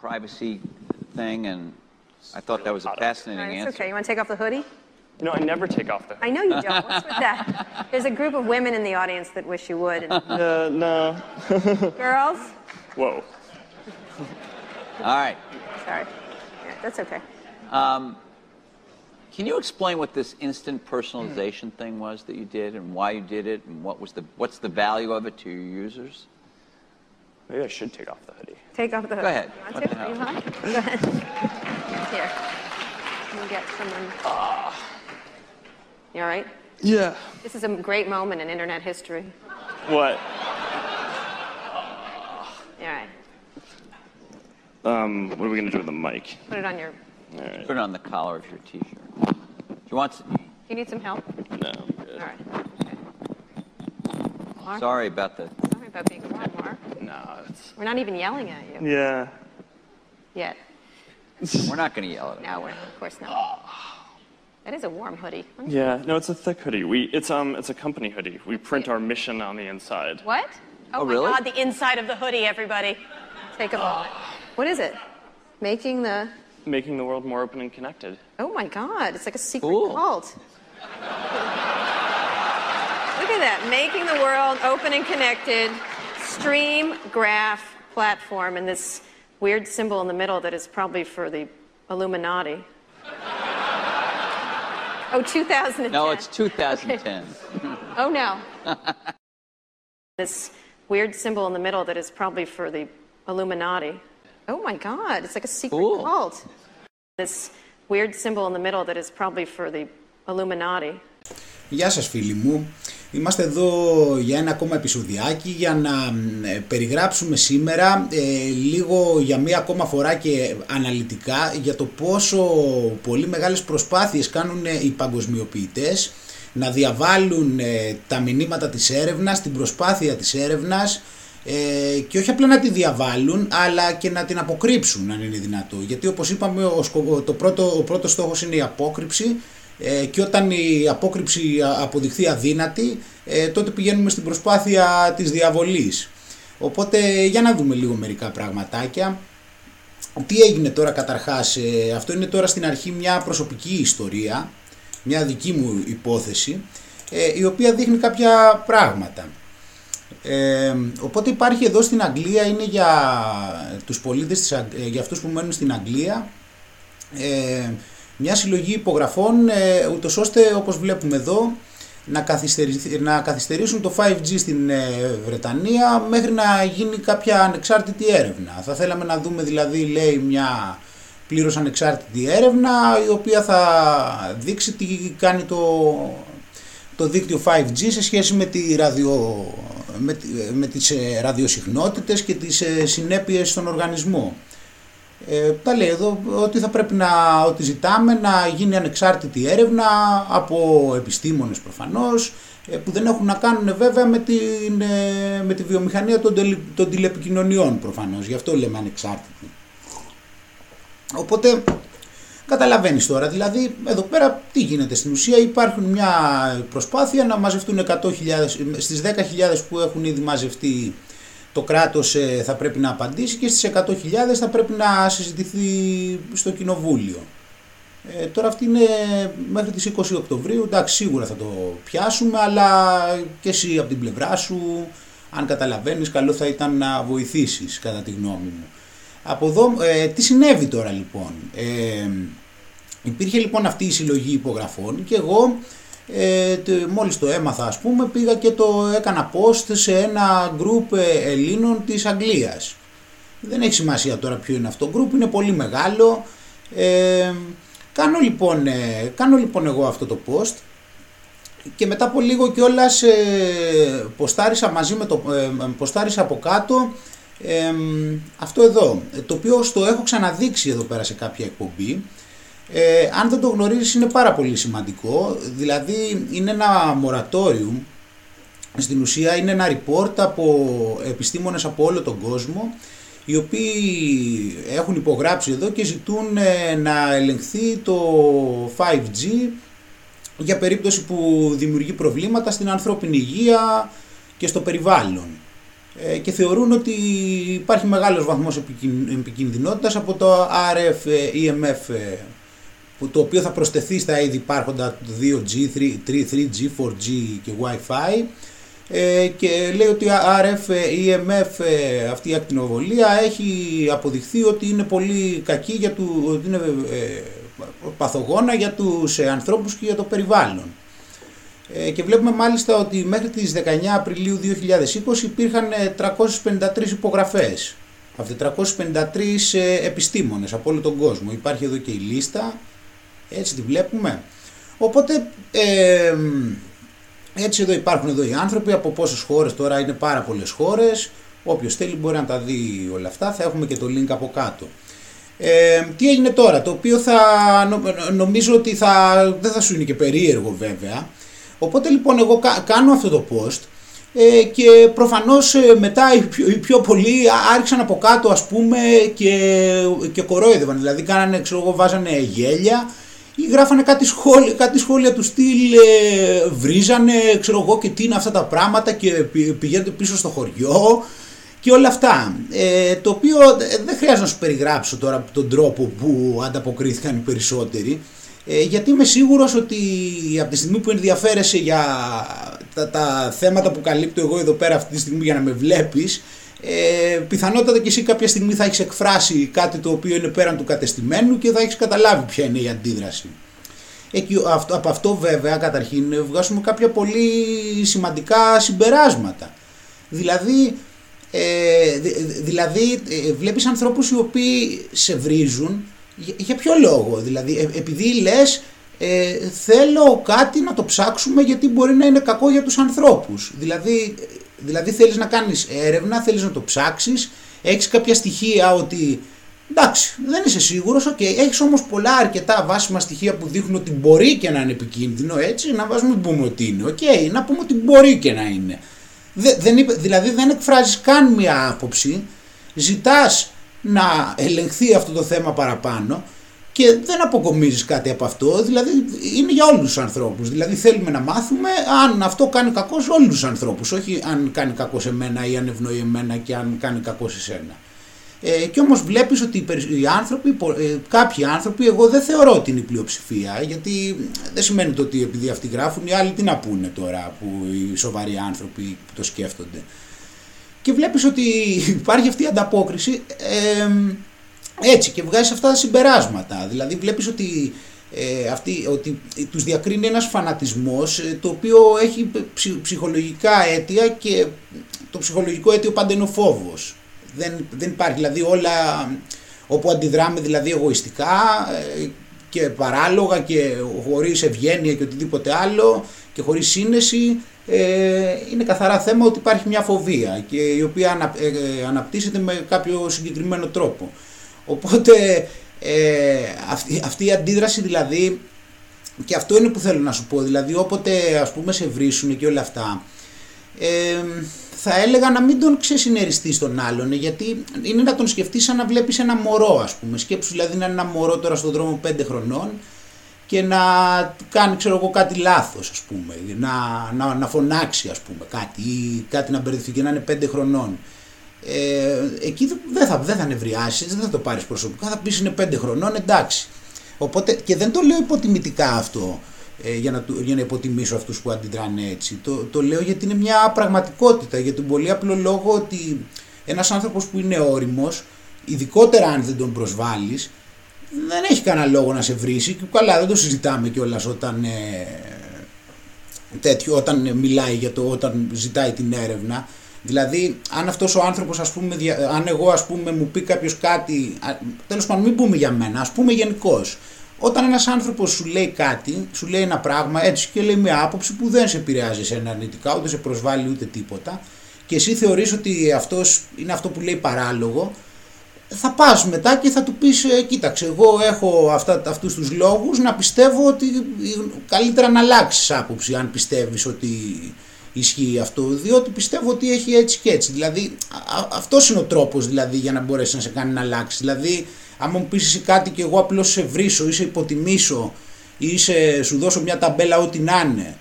privacy thing, and I thought that was a fascinating All right, it's answer. okay. You want to take off the hoodie? No, I never take off the hoodie. I know you don't. What's with that? There's a group of women in the audience that wish you would. And Uh, no. girls? Whoa. All right. Sorry. Yeah, that's okay. Can you explain what this instant personalization thing was that you did, and why you did it, and what was the what's the value of it to your users? Maybe I should take off the hoodie. Take off the hoodie. Go ahead. You want to? the hell? You want? Go ahead. Here. Let me get someone. You all right? Yeah. This is a great moment in internet history. What? All right? Um, what are we gonna do with the mic? Put it on your. All right. Put it on the collar of your T-shirt. Do you want? s- Do you need some help? No, I'm good. All right. Okay. Sorry about the. Sorry about being a wrong, Mark. No, it's. We're not even yelling at you Yeah. yet. We're not going to yell at it. No, we're of course not. That is a warm hoodie. Yeah. No, it's a thick hoodie. We it's um it's a company hoodie. We print our mission on the inside. What? Oh, Oh, my really? God, the inside of the hoodie, everybody. Take a moment. What is it? Making the. Making the world more open and connected. Oh my God, it's like a secret Cool. cult. Look at that. Making the world open and connected. Stream graph platform, and this weird symbol in the middle that is probably for the Illuminati. Oh, 2010. No, it's 2010. Oh no. this weird symbol in the middle that is probably for the Illuminati. Oh my God, it's like a secret Cool. cult. This weird symbol in the middle that is probably for the Illuminati. Γεια σας φίλοι μου. Είμαστε εδώ για ένα ακόμα επεισοδιάκι για να ε, περιγράψουμε σήμερα ε, λίγο για μία ακόμα φορά και αναλυτικά για το πόσο πολύ μεγάλες προσπάθειες κάνουν ε, οι παγκοσμιοποιητές να διαβάλουν ε, τα μηνύματα της έρευνας, την προσπάθεια της έρευνας ε, και όχι απλά να τη διαβάλουν αλλά και να την αποκρύψουν αν είναι δυνατό. Γιατί όπως είπαμε ο, σκοπο- το πρώτο, ο πρώτος στόχος είναι η απόκρυψη ε, και όταν η απόκρυψη α- αποδειχθεί αδύνατη ε, τότε πηγαίνουμε στην προσπάθεια της διαβολής οπότε για να δούμε λίγο μερικά πραγματάκια τι έγινε τώρα καταρχάς, ε, αυτό είναι τώρα στην αρχή μια προσωπική ιστορία, μια δική μου υπόθεση, ε, η οποία δείχνει κάποια πράγματα. Ε, οπότε υπάρχει εδώ στην Αγγλία, είναι για τους πολίτες, της, Αγ- ε, για αυτούς που μένουν στην Αγγλία, ε, μια συλλογή υπογραφών, ε, ούτως ώστε όπως βλέπουμε εδώ, να, καθυστερηθεί- να καθυστερήσουν το 5G στην ε, Βρετανία μέχρι να γίνει κάποια ανεξάρτητη έρευνα. Θα θέλαμε να δούμε δηλαδή λέει μια πλήρως ανεξάρτητη έρευνα η οποία θα δείξει τι κάνει το, το δίκτυο 5G σε σχέση με, τη ραδιο, με, τη- με τις ε, ραδιοσυχνότητες και τις ε, συνέπειες στον οργανισμό. Ε, τα λέει εδώ ότι θα πρέπει να, ότι ζητάμε να γίνει ανεξάρτητη έρευνα από επιστήμονες προφανώς ε, που δεν έχουν να κάνουν βέβαια με, την, ε, με τη βιομηχανία των, τελε- των τηλεπικοινωνιών προφανώς, γι' αυτό λέμε ανεξάρτητη. Οπότε καταλαβαίνεις τώρα, δηλαδή εδώ πέρα τι γίνεται; Στην ουσία υπάρχουν μια προσπάθεια να μαζευτούν 100.000, στις 10.000 που έχουν ήδη μαζευτεί το κράτος ε, θα πρέπει να απαντήσει και στις 100.000 θα πρέπει να συζητηθεί στο κοινοβούλιο. Ε, τώρα αυτή είναι μέχρι τις 20 Οκτωβρίου, εντάξει σίγουρα θα το πιάσουμε αλλά και εσύ από την πλευρά σου αν καταλαβαίνεις καλό θα ήταν να βοηθήσεις κατά τη γνώμη μου. Από εδώ ε, τι συνέβη τώρα λοιπόν; Ε, υπήρχε λοιπόν αυτή η συλλογή υπογραφών και εγώ ε, τε- μόλις το έμαθα ας πούμε πήγα και το έκανα post σε ένα group ε, Ελλήνων της Αγγλίας. Δεν έχει σημασία τώρα ποιο είναι αυτό το group, είναι πολύ μεγάλο. Ε, κάνω, λοιπόν, ε, κάνω λοιπόν εγώ αυτό το post και μετά από λίγο κιόλας ε, ποστάρισα μαζί με το ε, ποστάρισα από κάτω ε, αυτό εδώ ε, το οποίο στο έχω ξαναδείξει εδώ πέρα σε κάποια εκπομπή ε, αν δεν το γνωρίζεις είναι πάρα πολύ σημαντικό δηλαδή είναι ένα moratorium στην ουσία είναι ένα report από επιστήμονες από όλο τον κόσμο οι οποίοι έχουν υπογράψει εδώ και ζητούν ε, να ελεγχθεί το 5G για περίπτωση που δημιουργεί προβλήματα στην ανθρώπινη υγεία και στο περιβάλλον. ε, και θεωρούν ότι υπάρχει μεγάλος βαθμός επικινδυνότητας από το RF EMF που το οποίο θα προσθεθεί στα ήδη υπάρχοντα 2G, 3G, 4G και Wi-Fi ε, και λέει ότι RF, EMF, αυτή η ακτινοβολία έχει αποδειχθεί ότι είναι πολύ κακή για του, ότι είναι παθογόνα για τους ανθρώπους και για το περιβάλλον. Ε, και βλέπουμε μάλιστα ότι μέχρι τις 19 Απριλίου 2020 υπήρχαν 353 ε, υπογραφές από 453 ε, επιστήμονες από όλο τον κόσμο. Υπάρχει εδώ και η λίστα, έτσι τη βλέπουμε. Οπότε έτσι εδώ υπάρχουν εδώ οι άνθρωποι από πόσες χώρες τώρα είναι πάρα πολλές χώρες. Όποιος θέλει μπορεί να τα δει όλα αυτά, θα έχουμε και το link από κάτω. Ε, τι έγινε τώρα, το οποίο θα νομίζω ότι θα, δεν θα σου είναι και περίεργο βέβαια. Οπότε λοιπόν εγώ κάνω αυτό το post ε, και προφανώς ε, μετά οι πιο, οι πιο πολλοί άρχισαν από κάτω ας πούμε και, και κορόιδευαν, δηλαδή κάνανε, ξέρω εγώ, βάζανε γέλια ή γράφανε κάτι σχόλια, κάτι σχόλια του στυλ, ε, βρίζανε, ξέρω εγώ και τι είναι αυτά τα πράγματα και πηγαίνετε πίσω στο χωριό και όλα αυτά. Ε, το οποίο δεν χρειάζεται να σου περιγράψω τώρα τον τρόπο που ανταποκρίθηκαν οι περισσότεροι. Ε, γιατί είμαι σίγουρος ότι από τη στιγμή που ενδιαφέρεσαι για τα, τα θέματα που καλύπτω εγώ εδώ πέρα αυτή τη στιγμή για να με βλέπεις ε, πιθανότατα και εσύ κάποια στιγμή θα έχεις εκφράσει κάτι το οποίο είναι πέραν του κατεστημένου και θα έχεις καταλάβει ποια είναι η αντίδραση. Εκεί, αυτό, από αυτό βέβαια καταρχήν βγάζουμε κάποια πολύ σημαντικά συμπεράσματα. Δηλαδή, ε, δηλαδή ε, βλέπεις ανθρώπους οι οποίοι σε βρίζουν για, ποιο λόγο, δηλαδή ε, επειδή λες ε, θέλω κάτι να το ψάξουμε γιατί μπορεί να είναι κακό για τους ανθρώπους. Δηλαδή, δηλαδή θέλεις να κάνεις έρευνα, θέλεις να το ψάξεις, έχεις κάποια στοιχεία ότι εντάξει δεν είσαι σίγουρος, okay, έχεις όμως πολλά αρκετά βάσιμα στοιχεία που δείχνουν ότι μπορεί και να είναι επικίνδυνο έτσι, να βάζουμε πούμε ότι είναι, OK, okay, να πούμε ότι μπορεί και να είναι. δεν, δηλαδή δεν εκφράζεις καν μια άποψη, ζητάς να ελεγχθεί αυτό το θέμα παραπάνω και δεν αποκομίζεις κάτι από αυτό, δηλαδή είναι για όλους τους ανθρώπους. Δηλαδή θέλουμε να μάθουμε αν αυτό κάνει κακό σε όλους τους ανθρώπους, όχι αν κάνει κακό σε μένα ή αν ευνοεί εμένα και αν κάνει κακό σε σένα. Ε, και όμως βλέπεις ότι οι άνθρωποι, ε, κάποιοι άνθρωποι, εγώ δεν θεωρώ ότι είναι η πλειοψηφία, γιατί δεν σημαίνει το ότι επειδή αυτοί γράφουν, οι άλλοι τι να πούνε τώρα που οι σοβαροί άνθρωποι που το σκέφτονται και βλέπεις ότι υπάρχει αυτή η ανταπόκριση έτσι και βγάζεις αυτά τα συμπεράσματα. Δηλαδή βλέπεις ότι, ε, αυτή, ότι τους διακρίνει ένας φανατισμός ε, το οποίο έχει ψυχολογικά αίτια και το ψυχολογικό αίτιο πάντα είναι ο φόβος. Δεν, δεν υπάρχει δηλαδή όλα όπου αντιδράμε δηλαδή εγωιστικά ε, και παράλογα και χωρίς ευγένεια και οτιδήποτε άλλο και χωρίς σύνεση ε, είναι καθαρά θέμα ότι υπάρχει μια φοβία και η οποία ε, αναπτύσσεται με κάποιο συγκεκριμένο τρόπο. Οπότε ε, αυτή, αυτή η αντίδραση δηλαδή και αυτό είναι που θέλω να σου πω δηλαδή όποτε ας πούμε σε βρίσουν και όλα αυτά ε, θα έλεγα να μην τον ξεσυνεριστείς τον άλλον γιατί είναι να τον σκεφτείς σαν να βλέπεις ένα μωρό ας πούμε σκέψου δηλαδή να είναι ένα μωρό τώρα στον δρόμο 5 χρονών και να κάνει ξέρω εγώ κάτι λάθος ας πούμε, να, να, να φωνάξει ας πούμε κάτι ή κάτι να μπερδευτεί και να είναι πέντε χρονών. Ε, εκεί δεν θα, δεν θα νευριάσεις, δεν θα το πάρεις προσωπικά, θα πεις είναι πέντε χρονών εντάξει. Οπότε και δεν το λέω υποτιμητικά αυτό ε, για, να, για να υποτιμήσω αυτούς που αντιδράνε έτσι. Το, το λέω γιατί είναι μια πραγματικότητα, για τον πολύ απλό λόγο ότι ένας άνθρωπος που είναι όριμος, ειδικότερα αν δεν τον προσβάλλεις, δεν έχει κανένα λόγο να σε βρίσει και καλά δεν το συζητάμε κιόλας όταν, ε, τέτοιο, όταν μιλάει για το, όταν ζητάει την έρευνα. Δηλαδή, αν αυτός ο άνθρωπος, ας πούμε, αν εγώ ας πούμε μου πει κάποιος κάτι, τέλος πάντων μην πούμε για μένα, ας πούμε γενικώς. Όταν ένας άνθρωπος σου λέει κάτι, σου λέει ένα πράγμα έτσι και λέει μια άποψη που δεν σε επηρεάζει σε αρνητικά, ούτε σε προσβάλλει ούτε τίποτα, και εσύ θεωρείς ότι αυτός είναι αυτό που λέει παράλογο, θα πας μετά και θα του πεις ε, κοίταξε εγώ έχω αυτά, αυτούς τους λόγους να πιστεύω ότι καλύτερα να αλλάξεις άποψη αν πιστεύεις ότι ισχύει αυτό διότι πιστεύω ότι έχει έτσι και έτσι δηλαδή αυτός είναι ο τρόπος δηλαδή για να μπορέσει να σε κάνει να αλλάξεις δηλαδή άμα μου πεις εσύ κάτι και εγώ απλώς σε βρίσω ή σε υποτιμήσω ή σε, σου δώσω μια ταμπέλα ό,τι να είναι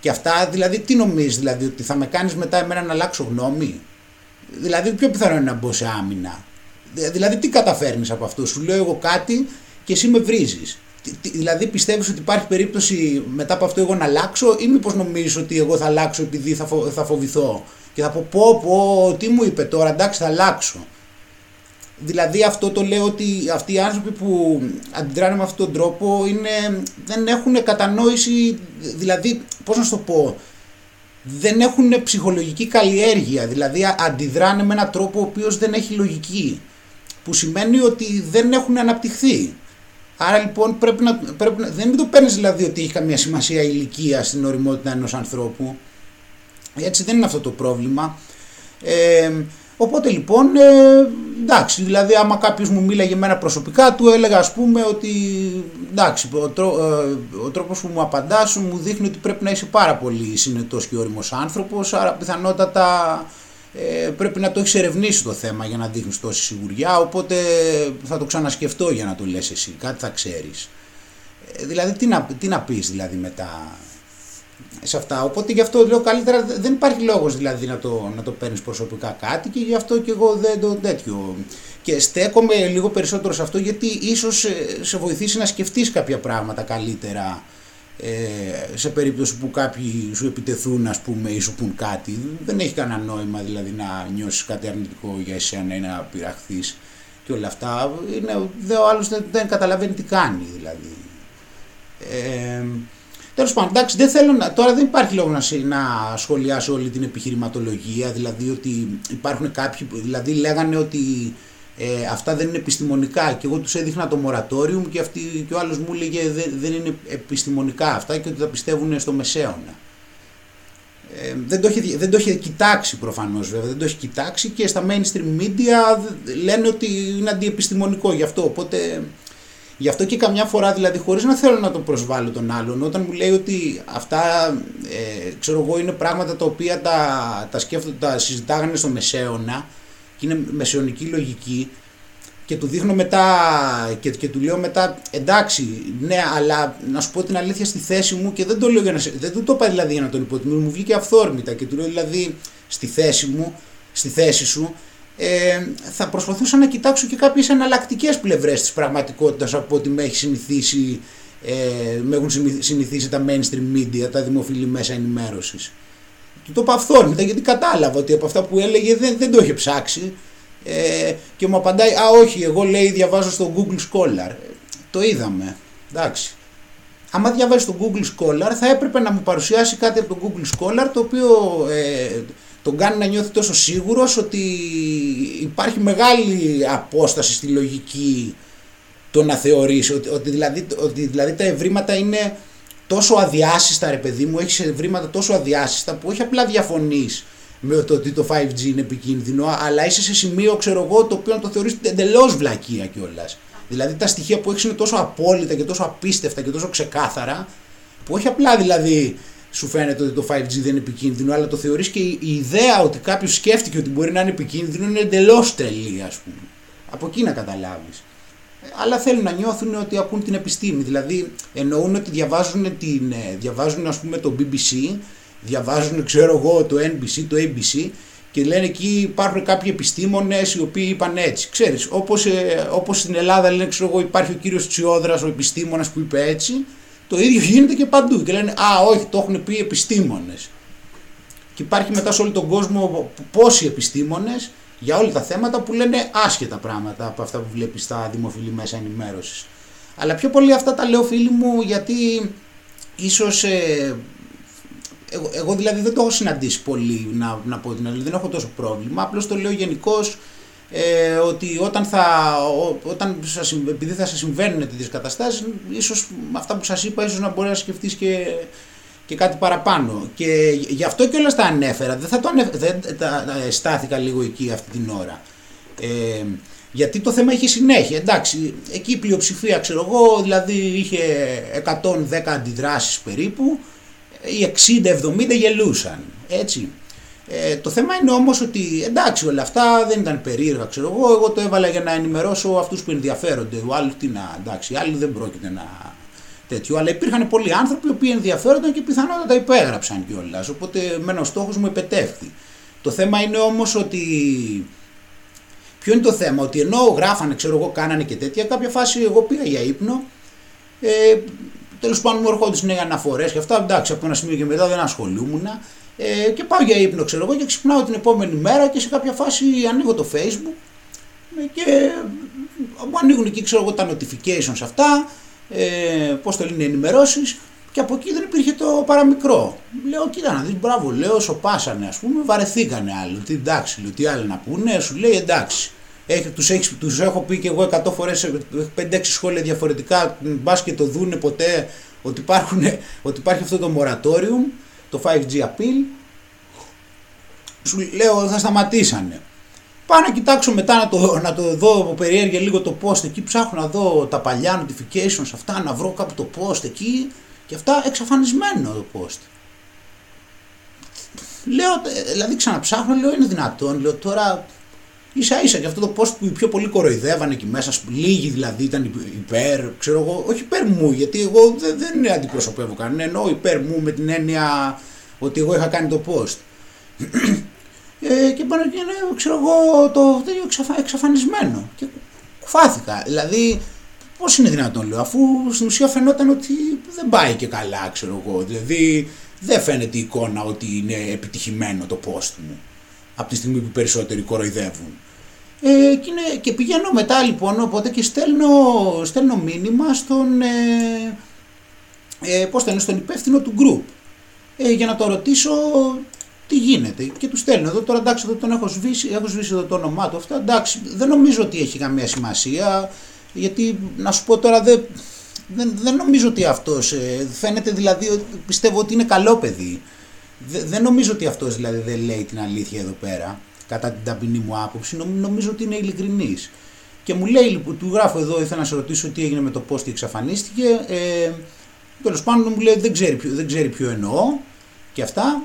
και αυτά δηλαδή τι νομίζεις δηλαδή ότι θα με κάνεις μετά εμένα να αλλάξω γνώμη; Δηλαδή, πιο πιθανό είναι να μπω σε άμυνα. Δηλαδή, τι καταφέρνεις από αυτό, σου λέω εγώ κάτι και εσύ με βρίζεις. Δηλαδή, πιστεύεις ότι υπάρχει περίπτωση μετά από αυτό εγώ να αλλάξω, ή μήπως νομίζεις ότι εγώ θα αλλάξω επειδή θα, φο, θα φοβηθώ; Και θα πω, πω, πω, τι μου είπε τώρα, εντάξει, θα αλλάξω. Δηλαδή αυτό το λέω ότι αυτοί οι άνθρωποι που αντιδράνε με αυτόν τον τρόπο είναι, δεν έχουν κατανόηση, δηλαδή πώς να σου το πω, δεν έχουν ψυχολογική καλλιέργεια, δηλαδή αντιδράνε με έναν τρόπο ο οποίος δεν έχει λογική, που σημαίνει ότι δεν έχουν αναπτυχθεί. Άρα λοιπόν πρέπει να, πρέπει να, δεν το παίρνεις δηλαδή ότι έχει καμία σημασία η ηλικία στην οριμότητα ενός ανθρώπου, έτσι δεν είναι αυτό το πρόβλημα. Ε, Οπότε λοιπόν, ε, εντάξει, δηλαδή άμα κάποιος μου μίλαγε εμένα προσωπικά, του έλεγα ας πούμε ότι εντάξει, ο, τρό, ε, ο τρόπος που μου απαντάς μου δείχνει ότι πρέπει να είσαι πάρα πολύ συνετός και όριμος άνθρωπος, άρα πιθανότατα ε, πρέπει να το έχεις ερευνήσει το θέμα για να δείχνεις τόση σιγουριά, οπότε θα το ξανασκεφτώ για να το λες εσύ, κάτι θα ξέρεις. Ε, δηλαδή τι να, τι να πεις δηλαδή μετά σε αυτά. Οπότε γι' αυτό λέω καλύτερα δεν υπάρχει λόγος δηλαδή να το, να το παίρνεις προσωπικά κάτι και γι' αυτό και εγώ δεν το τέτοιο. Και στέκομαι λίγο περισσότερο σε αυτό γιατί ίσως σε βοηθήσει να σκεφτείς κάποια πράγματα καλύτερα ε, σε περίπτωση που κάποιοι σου επιτεθούν ας πούμε ή σου πούν κάτι. Δεν έχει κανένα νόημα δηλαδή να νιώσεις κάτι αρνητικό για εσένα ή να πειραχθείς και όλα αυτά. Είναι, ο άλλος δεν, δεν καταλαβαίνει τι κάνει δηλαδή. Ε, Τέλος πάντων, εντάξει, δεν θέλω να, τώρα δεν υπάρχει λόγο να, να σχολιάσω όλη την επιχειρηματολογία, δηλαδή ότι υπάρχουν κάποιοι, δηλαδή λέγανε ότι ε, αυτά δεν είναι επιστημονικά. Και εγώ τους έδειχνα το μορατόριο και, αυτή, και ο άλλος μου έλεγε δεν, δεν είναι επιστημονικά αυτά και ότι τα πιστεύουν στο μεσαίωνα. Ε, δεν, το έχει, δεν το έχει κοιτάξει προφανώς βέβαια, δεν το έχει κοιτάξει και στα mainstream media λένε ότι είναι αντιεπιστημονικό γι' αυτό, οπότε Γι' αυτό και καμιά φορά, δηλαδή, χωρίς να θέλω να τον προσβάλλω τον άλλον, όταν μου λέει ότι αυτά, ε, ξέρω εγώ, είναι πράγματα τα οποία τα, τα, σκέφτονται, τα συζητάγανε στο μεσαίωνα και είναι μεσαιωνική λογική και του δείχνω μετά και, και του λέω μετά εντάξει, ναι, αλλά να σου πω την αλήθεια στη θέση μου και δεν το λέω για να, δεν του το είπα δηλαδή για να τον υποτιμήσω, μου βγήκε αυθόρμητα και του λέω δηλαδή στη θέση μου, στη θέση σου, ε, θα προσπαθούσα να κοιτάξω και κάποιες εναλλακτικές πλευρές της πραγματικότητας από ό,τι με έχει συνηθίσει ε, με έχουν συνηθίσει τα mainstream media, τα δημοφιλή μέσα ενημέρωσης. Του το είπα αυθόρμητα γιατί κατάλαβα ότι από αυτά που έλεγε δεν, δεν το είχε ψάξει ε, και μου απαντάει «Α όχι, εγώ λέει διαβάζω στο Google Scholar». Ε, το είδαμε, εντάξει. Άμα διαβάζει στο Google Scholar θα έπρεπε να μου παρουσιάσει κάτι από το Google Scholar το οποίο ε, τον κάνει να νιώθει τόσο σίγουρος ότι υπάρχει μεγάλη απόσταση στη λογική το να θεωρήσει ότι, ότι, δηλαδή, ότι δηλαδή τα ευρήματα είναι τόσο αδιάσυστα ρε παιδί μου, έχεις ευρήματα τόσο αδιάσυστα που όχι απλά διαφωνείς με το ότι το 5G είναι επικίνδυνο, αλλά είσαι σε σημείο, ξέρω εγώ, το οποίο να το θεωρείς εντελώς βλακεία κιόλας. Δηλαδή τα στοιχεία που έχεις είναι τόσο απόλυτα και τόσο απίστευτα και τόσο ξεκάθαρα, που όχι απλά δηλαδή σου φαίνεται ότι το 5G δεν είναι επικίνδυνο, αλλά το θεωρείς και η ιδέα ότι κάποιος σκέφτηκε ότι μπορεί να είναι επικίνδυνο είναι εντελώς τρελή, ας πούμε. Από εκεί να καταλάβεις. Αλλά θέλουν να νιώθουν ότι ακούν την επιστήμη. Δηλαδή εννοούν ότι διαβάζουν, την, ε, διαβάζουν ας πούμε το BBC, διαβάζουν ξέρω εγώ το NBC, το ABC και λένε εκεί υπάρχουν κάποιοι επιστήμονες οι οποίοι είπαν έτσι. Ξέρεις, όπως, ε, όπως στην Ελλάδα λένε ξέρω εγώ υπάρχει ο κύριος Τσιόδρας, ο επιστήμονας που είπε έτσι, το ίδιο γίνεται και παντού και λένε «Α, όχι, το έχουν πει επιστήμονες». Και υπάρχει μετά σε όλο τον κόσμο πόσοι επιστήμονες για όλα τα θέματα που λένε άσχετα πράγματα από αυτά που βλέπεις στα δημοφιλή μέσα ενημέρωσης. Αλλά πιο πολύ αυτά τα λέω φίλοι μου γιατί ίσως ε, εγώ, εγώ, δηλαδή δεν το έχω συναντήσει πολύ να, να πω την αλήθεια, δεν έχω τόσο πρόβλημα, απλώς το λέω γενικώς ε, ότι όταν θα, όταν σας, επειδή θα σας συμβαίνουν τέτοιες καταστάσεις, ίσως με αυτά που σας είπα, ίσως να μπορεί να σκεφτείς και, και κάτι παραπάνω. Και γι' αυτό και όλα τα ανέφερα, δεν θα το ανέφερα, δεν, τα, στάθηκα λίγο εκεί αυτή την ώρα. Ε, γιατί το θέμα είχε συνέχεια, εντάξει, εκεί η πλειοψηφία ξέρω εγώ, δηλαδή είχε 110 αντιδράσεις περίπου, οι 60-70 γελούσαν, έτσι. Ε, το θέμα είναι όμως ότι εντάξει όλα αυτά δεν ήταν περίεργα ξέρω εγώ, εγώ το έβαλα για να ενημερώσω αυτούς που ενδιαφέρονται, ο άλλος τι να, εντάξει, οι άλλοι δεν πρόκειται να τέτοιο, αλλά υπήρχαν πολλοί άνθρωποι οι οποίοι ενδιαφέρονταν και πιθανότατα υπέγραψαν κιόλας. οπότε μένω στόχος μου επετεύχθη. Το θέμα είναι όμως ότι Ποιο είναι το θέμα, ότι ενώ γράφανε, ξέρω εγώ, κάνανε και τέτοια, κάποια φάση εγώ πήγα για ύπνο. Ε, Τέλος πάντων μου έρχονταν νέε αναφορές και αυτά. Εντάξει, από ένα σημείο και μετά δεν ασχολούμουν. Ε, και πάω για ύπνο, ξέρω εγώ, και ξυπνάω την επόμενη μέρα και σε κάποια φάση ανοίγω το Facebook ε, και μου ανοίγουν εκεί, ξέρω εγώ, τα notifications αυτά. Ε, Πώς το λένε, ενημερώσεις. Και από εκεί δεν υπήρχε το παραμικρό. Λέω, κοίτα να δεις, μπράβο, λέω, σοπάσανε, ας πούμε, βαρεθήκανε άλλοι. Τι εντάξει, λέω, τι άλλοι να πούνε, σου λέει εντάξει. Έχει, τους, έχεις, τους έχω πει και εγώ 100 φορές, 5-6 σχόλια διαφορετικά, μπας και το δούνε ποτέ ότι, υπάρχουν, ότι υπάρχει αυτό το moratorium, το 5G appeal. Σου λέω θα σταματήσανε. Πάω να κοιτάξω μετά να το, να το δω από περιέργεια λίγο το post εκεί, ψάχνω να δω τα παλιά notifications αυτά, να βρω κάπου το post εκεί και αυτά εξαφανισμένο το post. Λέω, δηλαδή ξαναψάχνω, λέω είναι δυνατόν, λέω τώρα ίσα ίσα και αυτό το post που οι πιο πολύ κοροϊδεύανε εκεί μέσα, λίγοι δηλαδή ήταν υπέρ, ξέρω εγώ, όχι υπέρ μου, γιατί εγώ δεν, δεν αντιπροσωπεύω κανένα, εννοώ υπέρ μου με την έννοια ότι εγώ είχα κάνει το post. Ε, και πάνω και είναι, ξέρω εγώ, το τέτοιο εξαφα, εξαφανισμένο. Και κουφάθηκα. Δηλαδή, πώς είναι δυνατόν, λέω, αφού στην ουσία φαινόταν ότι δεν πάει και καλά, ξέρω εγώ. Δηλαδή, δεν φαίνεται η εικόνα ότι είναι επιτυχημένο το post μου. Από τη στιγμή που περισσότεροι κοροϊδεύουν. Ε, και, είναι, και πηγαίνω μετά λοιπόν, οπότε και στέλνω, στέλνω μήνυμα στον, ε, ε, πώς στέλνω, στον υπεύθυνο του group ε, για να το ρωτήσω τι γίνεται; Και τους στέλνω εδώ τώρα εντάξει, εδώ τον έχω σβήσει, έχω σβήσει εδώ το όνομά του. Αυτά εντάξει, δεν νομίζω ότι έχει καμία σημασία. Γιατί να σου πω τώρα δεν, δεν, δεν νομίζω ότι αυτός ε, φαίνεται δηλαδή πιστεύω ότι είναι καλό παιδί. δεν νομίζω ότι αυτός δηλαδή δεν λέει την αλήθεια εδώ πέρα κατά την ταπεινή μου άποψη. Νομίζω ότι είναι ειλικρινής. Και μου λέει, λοιπόν, του γράφω εδώ, ήθελα να σε ρωτήσω τι έγινε με το post και εξαφανίστηκε. Ε, Τέλος πάντων μου λέει δεν ξέρει, ποιο, δεν ξέρει ποιο εννοώ και αυτά.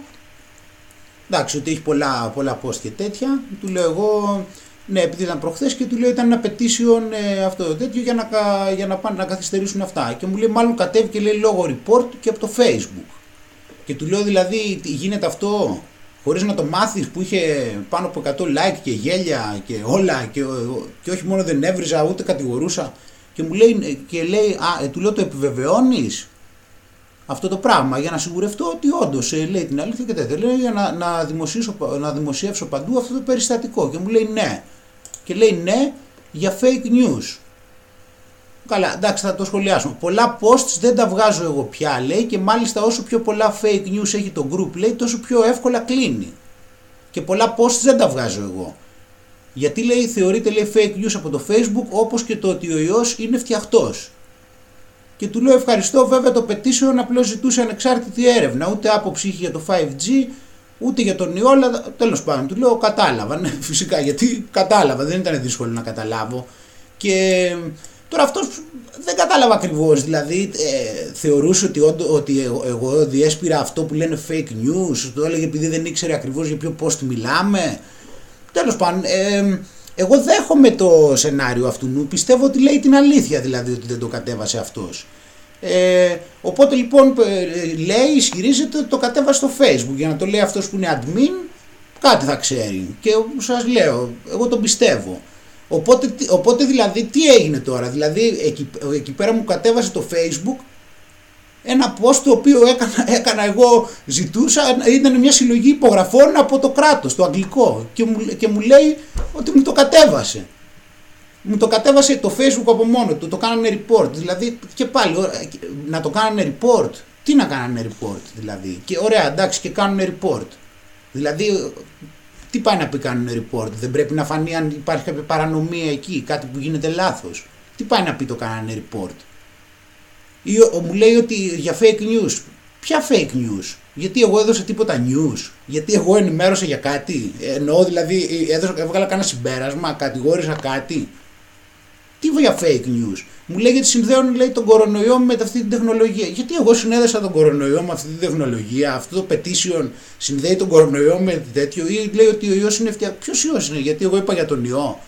Εντάξει, ότι έχει πολλά, πολλά post και τέτοια. Του λέω εγώ, ναι, επειδή ήταν προχθές και του λέω ήταν ένα petition ε, αυτό το τέτοιο για να, για να πάνε να καθυστερήσουν αυτά. Και μου λέει, μάλλον κατέβηκε λέει λόγω report και από το Facebook. Και του λέω δηλαδή, γίνεται αυτό χωρίς να το μάθεις που είχε πάνω από 100 like και γέλια και όλα και, και όχι μόνο δεν έβριζα ούτε κατηγορούσα και μου λέει, και λέει α, ε, του λέω το επιβεβαιώνεις; Αυτό το πράγμα για να σιγουρευτώ ότι όντως ε, λέει την αλήθεια και τέτοια. Λέει για να, να, να δημοσιεύσω παντού αυτό το περιστατικό. Και μου λέει ναι. Και λέει ναι για fake news. Καλά, εντάξει, θα το σχολιάσουμε. Πολλά posts δεν τα βγάζω εγώ πια, λέει, και μάλιστα όσο πιο πολλά fake news έχει το group, λέει, τόσο πιο εύκολα κλείνει. Και πολλά posts δεν τα βγάζω εγώ. Γιατί λέει, θεωρείται λέει fake news από το facebook, όπως και το ότι ο ιός είναι φτιαχτός και του λέω ευχαριστώ βέβαια το petition απλώς ζητούσε ανεξάρτητη έρευνα. Ούτε άποψη είχε για το 5G ούτε για τον ιό αλλά τέλος πάντων του λέω κατάλαβα ναι, φυσικά γιατί κατάλαβα δεν ήταν δύσκολο να καταλάβω και τώρα αυτός δεν κατάλαβα ακριβώς δηλαδή ε, θεωρούσε ότι, ότι εγώ, εγώ διέσπηρα αυτό που λένε fake news το έλεγε επειδή δεν ήξερε ακριβώς για ποιο post μιλάμε. Τέλος πάντων ε, εγώ δέχομαι το σενάριο αυτού νου, πιστεύω ότι λέει την αλήθεια δηλαδή ότι δεν το κατέβασε αυτός. Ε, οπότε λοιπόν ε, λέει, ισχυρίζεται ότι το κατέβασε στο facebook για να το λέει αυτός που είναι admin κάτι θα ξέρει και σας λέω, εγώ τον πιστεύω. Οπότε, οπότε δηλαδή τι έγινε τώρα, δηλαδή εκεί, εκεί πέρα μου κατέβασε το facebook ένα post το οποίο έκανα, έκανα εγώ, ζητούσα, ήταν μια συλλογή υπογραφών από το κράτος, το αγγλικό και μου, και μου λέει ότι μου το κατέβασε. Μου το κατέβασε το facebook από μόνο του, το κάνανε report, δηλαδή και πάλι να το κάνανε report, τι να κάνανε report δηλαδή και ωραία εντάξει και κάνουν report. Δηλαδή τι πάει να πει κάνουν report, δεν πρέπει να φανεί αν υπάρχει κάποια παρανομία εκεί, κάτι που γίνεται λάθος. Τι πάει να πει το κάνανε report; Ή μου λέει ότι για fake news. Ποια fake news; Γιατί εγώ έδωσα τίποτα news; Γιατί εγώ ενημέρωσα για κάτι; Εννοώ δηλαδή έδωσα, έβγαλα κανένα συμπέρασμα, κατηγόρησα κάτι; Τι για fake news; Μου λέει γιατί συνδέουν λέει, τον κορονοϊό με αυτή την τεχνολογία. Γιατί εγώ συνέδεσα τον κορονοϊό με αυτή την τεχνολογία. Αυτό το petition συνδέει τον κορονοϊό με τέτοιο. Ή λέει ότι ο ιός είναι φτιαγμένο. Ποιος ιός είναι, γιατί εγώ είπα για τον ιό.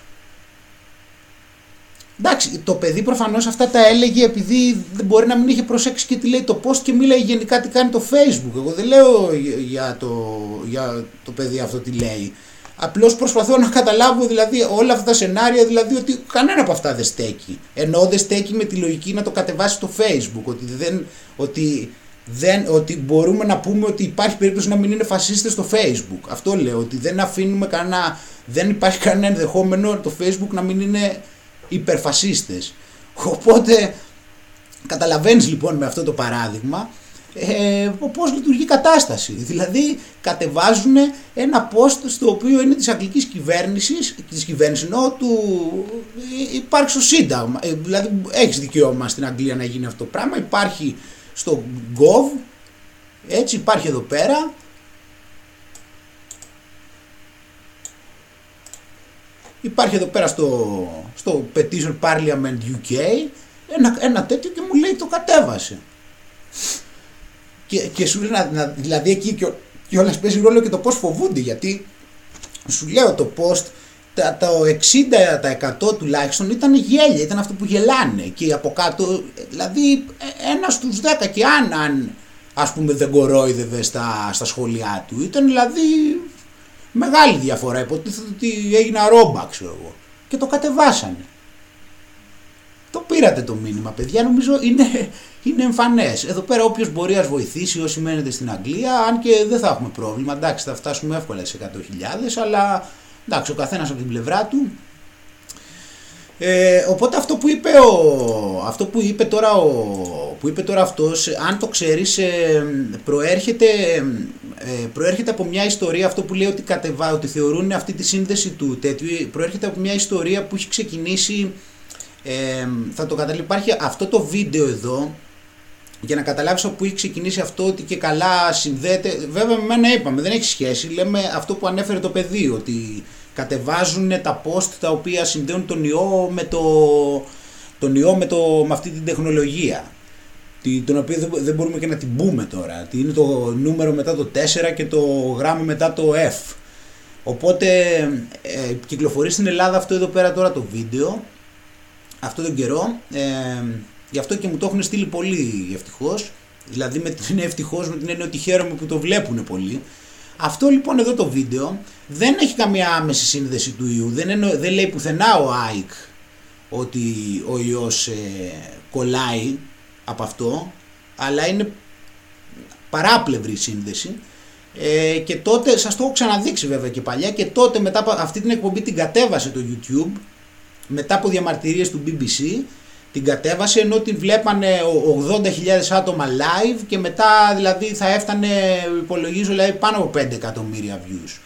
Εντάξει, το παιδί προφανώς αυτά τα έλεγε επειδή δεν μπορεί να μην είχε προσέξει και τι λέει το post και μίλαγε γενικά τι κάνει το Facebook. Εγώ δεν λέω για το, για το παιδί αυτό τι λέει. Απλώς προσπαθώ να καταλάβω δηλαδή όλα αυτά τα σενάρια, δηλαδή ότι κανένα από αυτά δεν στέκει. Ενώ δεν στέκει με τη λογική να το κατεβάσει στο Facebook. Ότι, δεν, ότι, δεν, ότι μπορούμε να πούμε ότι υπάρχει περίπτωση να μην είναι φασίστες στο Facebook. Αυτό λέω, ότι δεν αφήνουμε κανένα, δεν υπάρχει κανένα ενδεχόμενο το Facebook να μην είναι υπερφασίστες. Οπότε καταλαβαίνεις λοιπόν με αυτό το παράδειγμα ε, πώς λειτουργεί η κατάσταση. Δηλαδή κατεβάζουν ένα post στο οποίο είναι της αγγλικής κυβέρνησης, της κυβέρνησης ενώ του ε, υπάρχει στο Σύνταγμα. Ε, δηλαδή έχεις δικαίωμα στην Αγγλία να γίνει αυτό το πράγμα. Υπάρχει στο Gov, έτσι υπάρχει εδώ πέρα Υπάρχει εδώ πέρα στο, στο Petition Parliament UK ένα, ένα τέτοιο και μου λέει το κατέβασε. Και, και σου λέει, δηλαδή εκεί και, και όλας παίζει ρόλο και το πώς φοβούνται γιατί σου λέω το post τα, το 60% τουλάχιστον ήταν γέλια, ήταν αυτό που γελάνε και από κάτω, δηλαδή ένας στους 10 και αν, αν ας πούμε δεν κορόιδευε στα, στα σχόλιά του, ήταν δηλαδή Μεγάλη διαφορά. Υποτίθεται ότι έγινα ρόμπα, ξέρω εγώ. Και το κατεβάσανε. Το πήρατε το μήνυμα, παιδιά. Νομίζω είναι, είναι εμφανές. Εδώ πέρα, όποιος μπορεί να βοηθήσει, όσοι μένετε στην Αγγλία, αν και δεν θα έχουμε πρόβλημα. Εντάξει, θα φτάσουμε εύκολα σε 100.000, αλλά εντάξει, ο καθένας από την πλευρά του ε, οπότε αυτό που είπε, ο, αυτό που είπε τώρα, ο, που είπε τώρα αυτός, αν το ξέρεις, ε, προέρχεται, ε, προέρχεται από μια ιστορία, αυτό που λέει ότι, κατεβά, ότι θεωρούν αυτή τη σύνδεση του τέτοιου, προέρχεται από μια ιστορία που έχει ξεκινήσει, ε, θα το καταλάβει, υπάρχει αυτό το βίντεο εδώ, για να καταλάβεις από πού έχει ξεκινήσει αυτό ότι και καλά συνδέεται, βέβαια με μένα είπαμε, δεν έχει σχέση, λέμε αυτό που ανέφερε το παιδί, ότι κατεβάζουν τα post τα οποία συνδέουν τον ιό με, το, τον ιό με, το, με αυτή την τεχνολογία τον οποίο δεν μπορούμε και να την πούμε τώρα. Τι είναι το νούμερο μετά το 4 και το γράμμα μετά το F. Οπότε ε, κυκλοφορεί στην Ελλάδα αυτό εδώ πέρα τώρα το βίντεο αυτό τον καιρό. Ε, γι' αυτό και μου το έχουν στείλει πολύ ευτυχώς. Δηλαδή με την ευτυχώς με την έννοια ότι χαίρομαι που το βλέπουν πολύ. Αυτό λοιπόν εδώ το βίντεο δεν έχει καμία άμεση σύνδεση του ιού. Δεν, δεν λέει πουθενά ο Άικ ότι ο ιός ε, κολλάει από αυτό, αλλά είναι παράπλευρη σύνδεση. Ε, και τότε, σας το έχω ξαναδείξει βέβαια και παλιά, και τότε μετά από αυτή την εκπομπή την κατέβασε το YouTube, μετά από διαμαρτυρίες του BBC, την κατέβασε ενώ την βλέπανε 80.000 άτομα live και μετά δηλαδή θα έφτανε υπολογίζω δηλαδή πάνω από 5 εκατομμύρια views.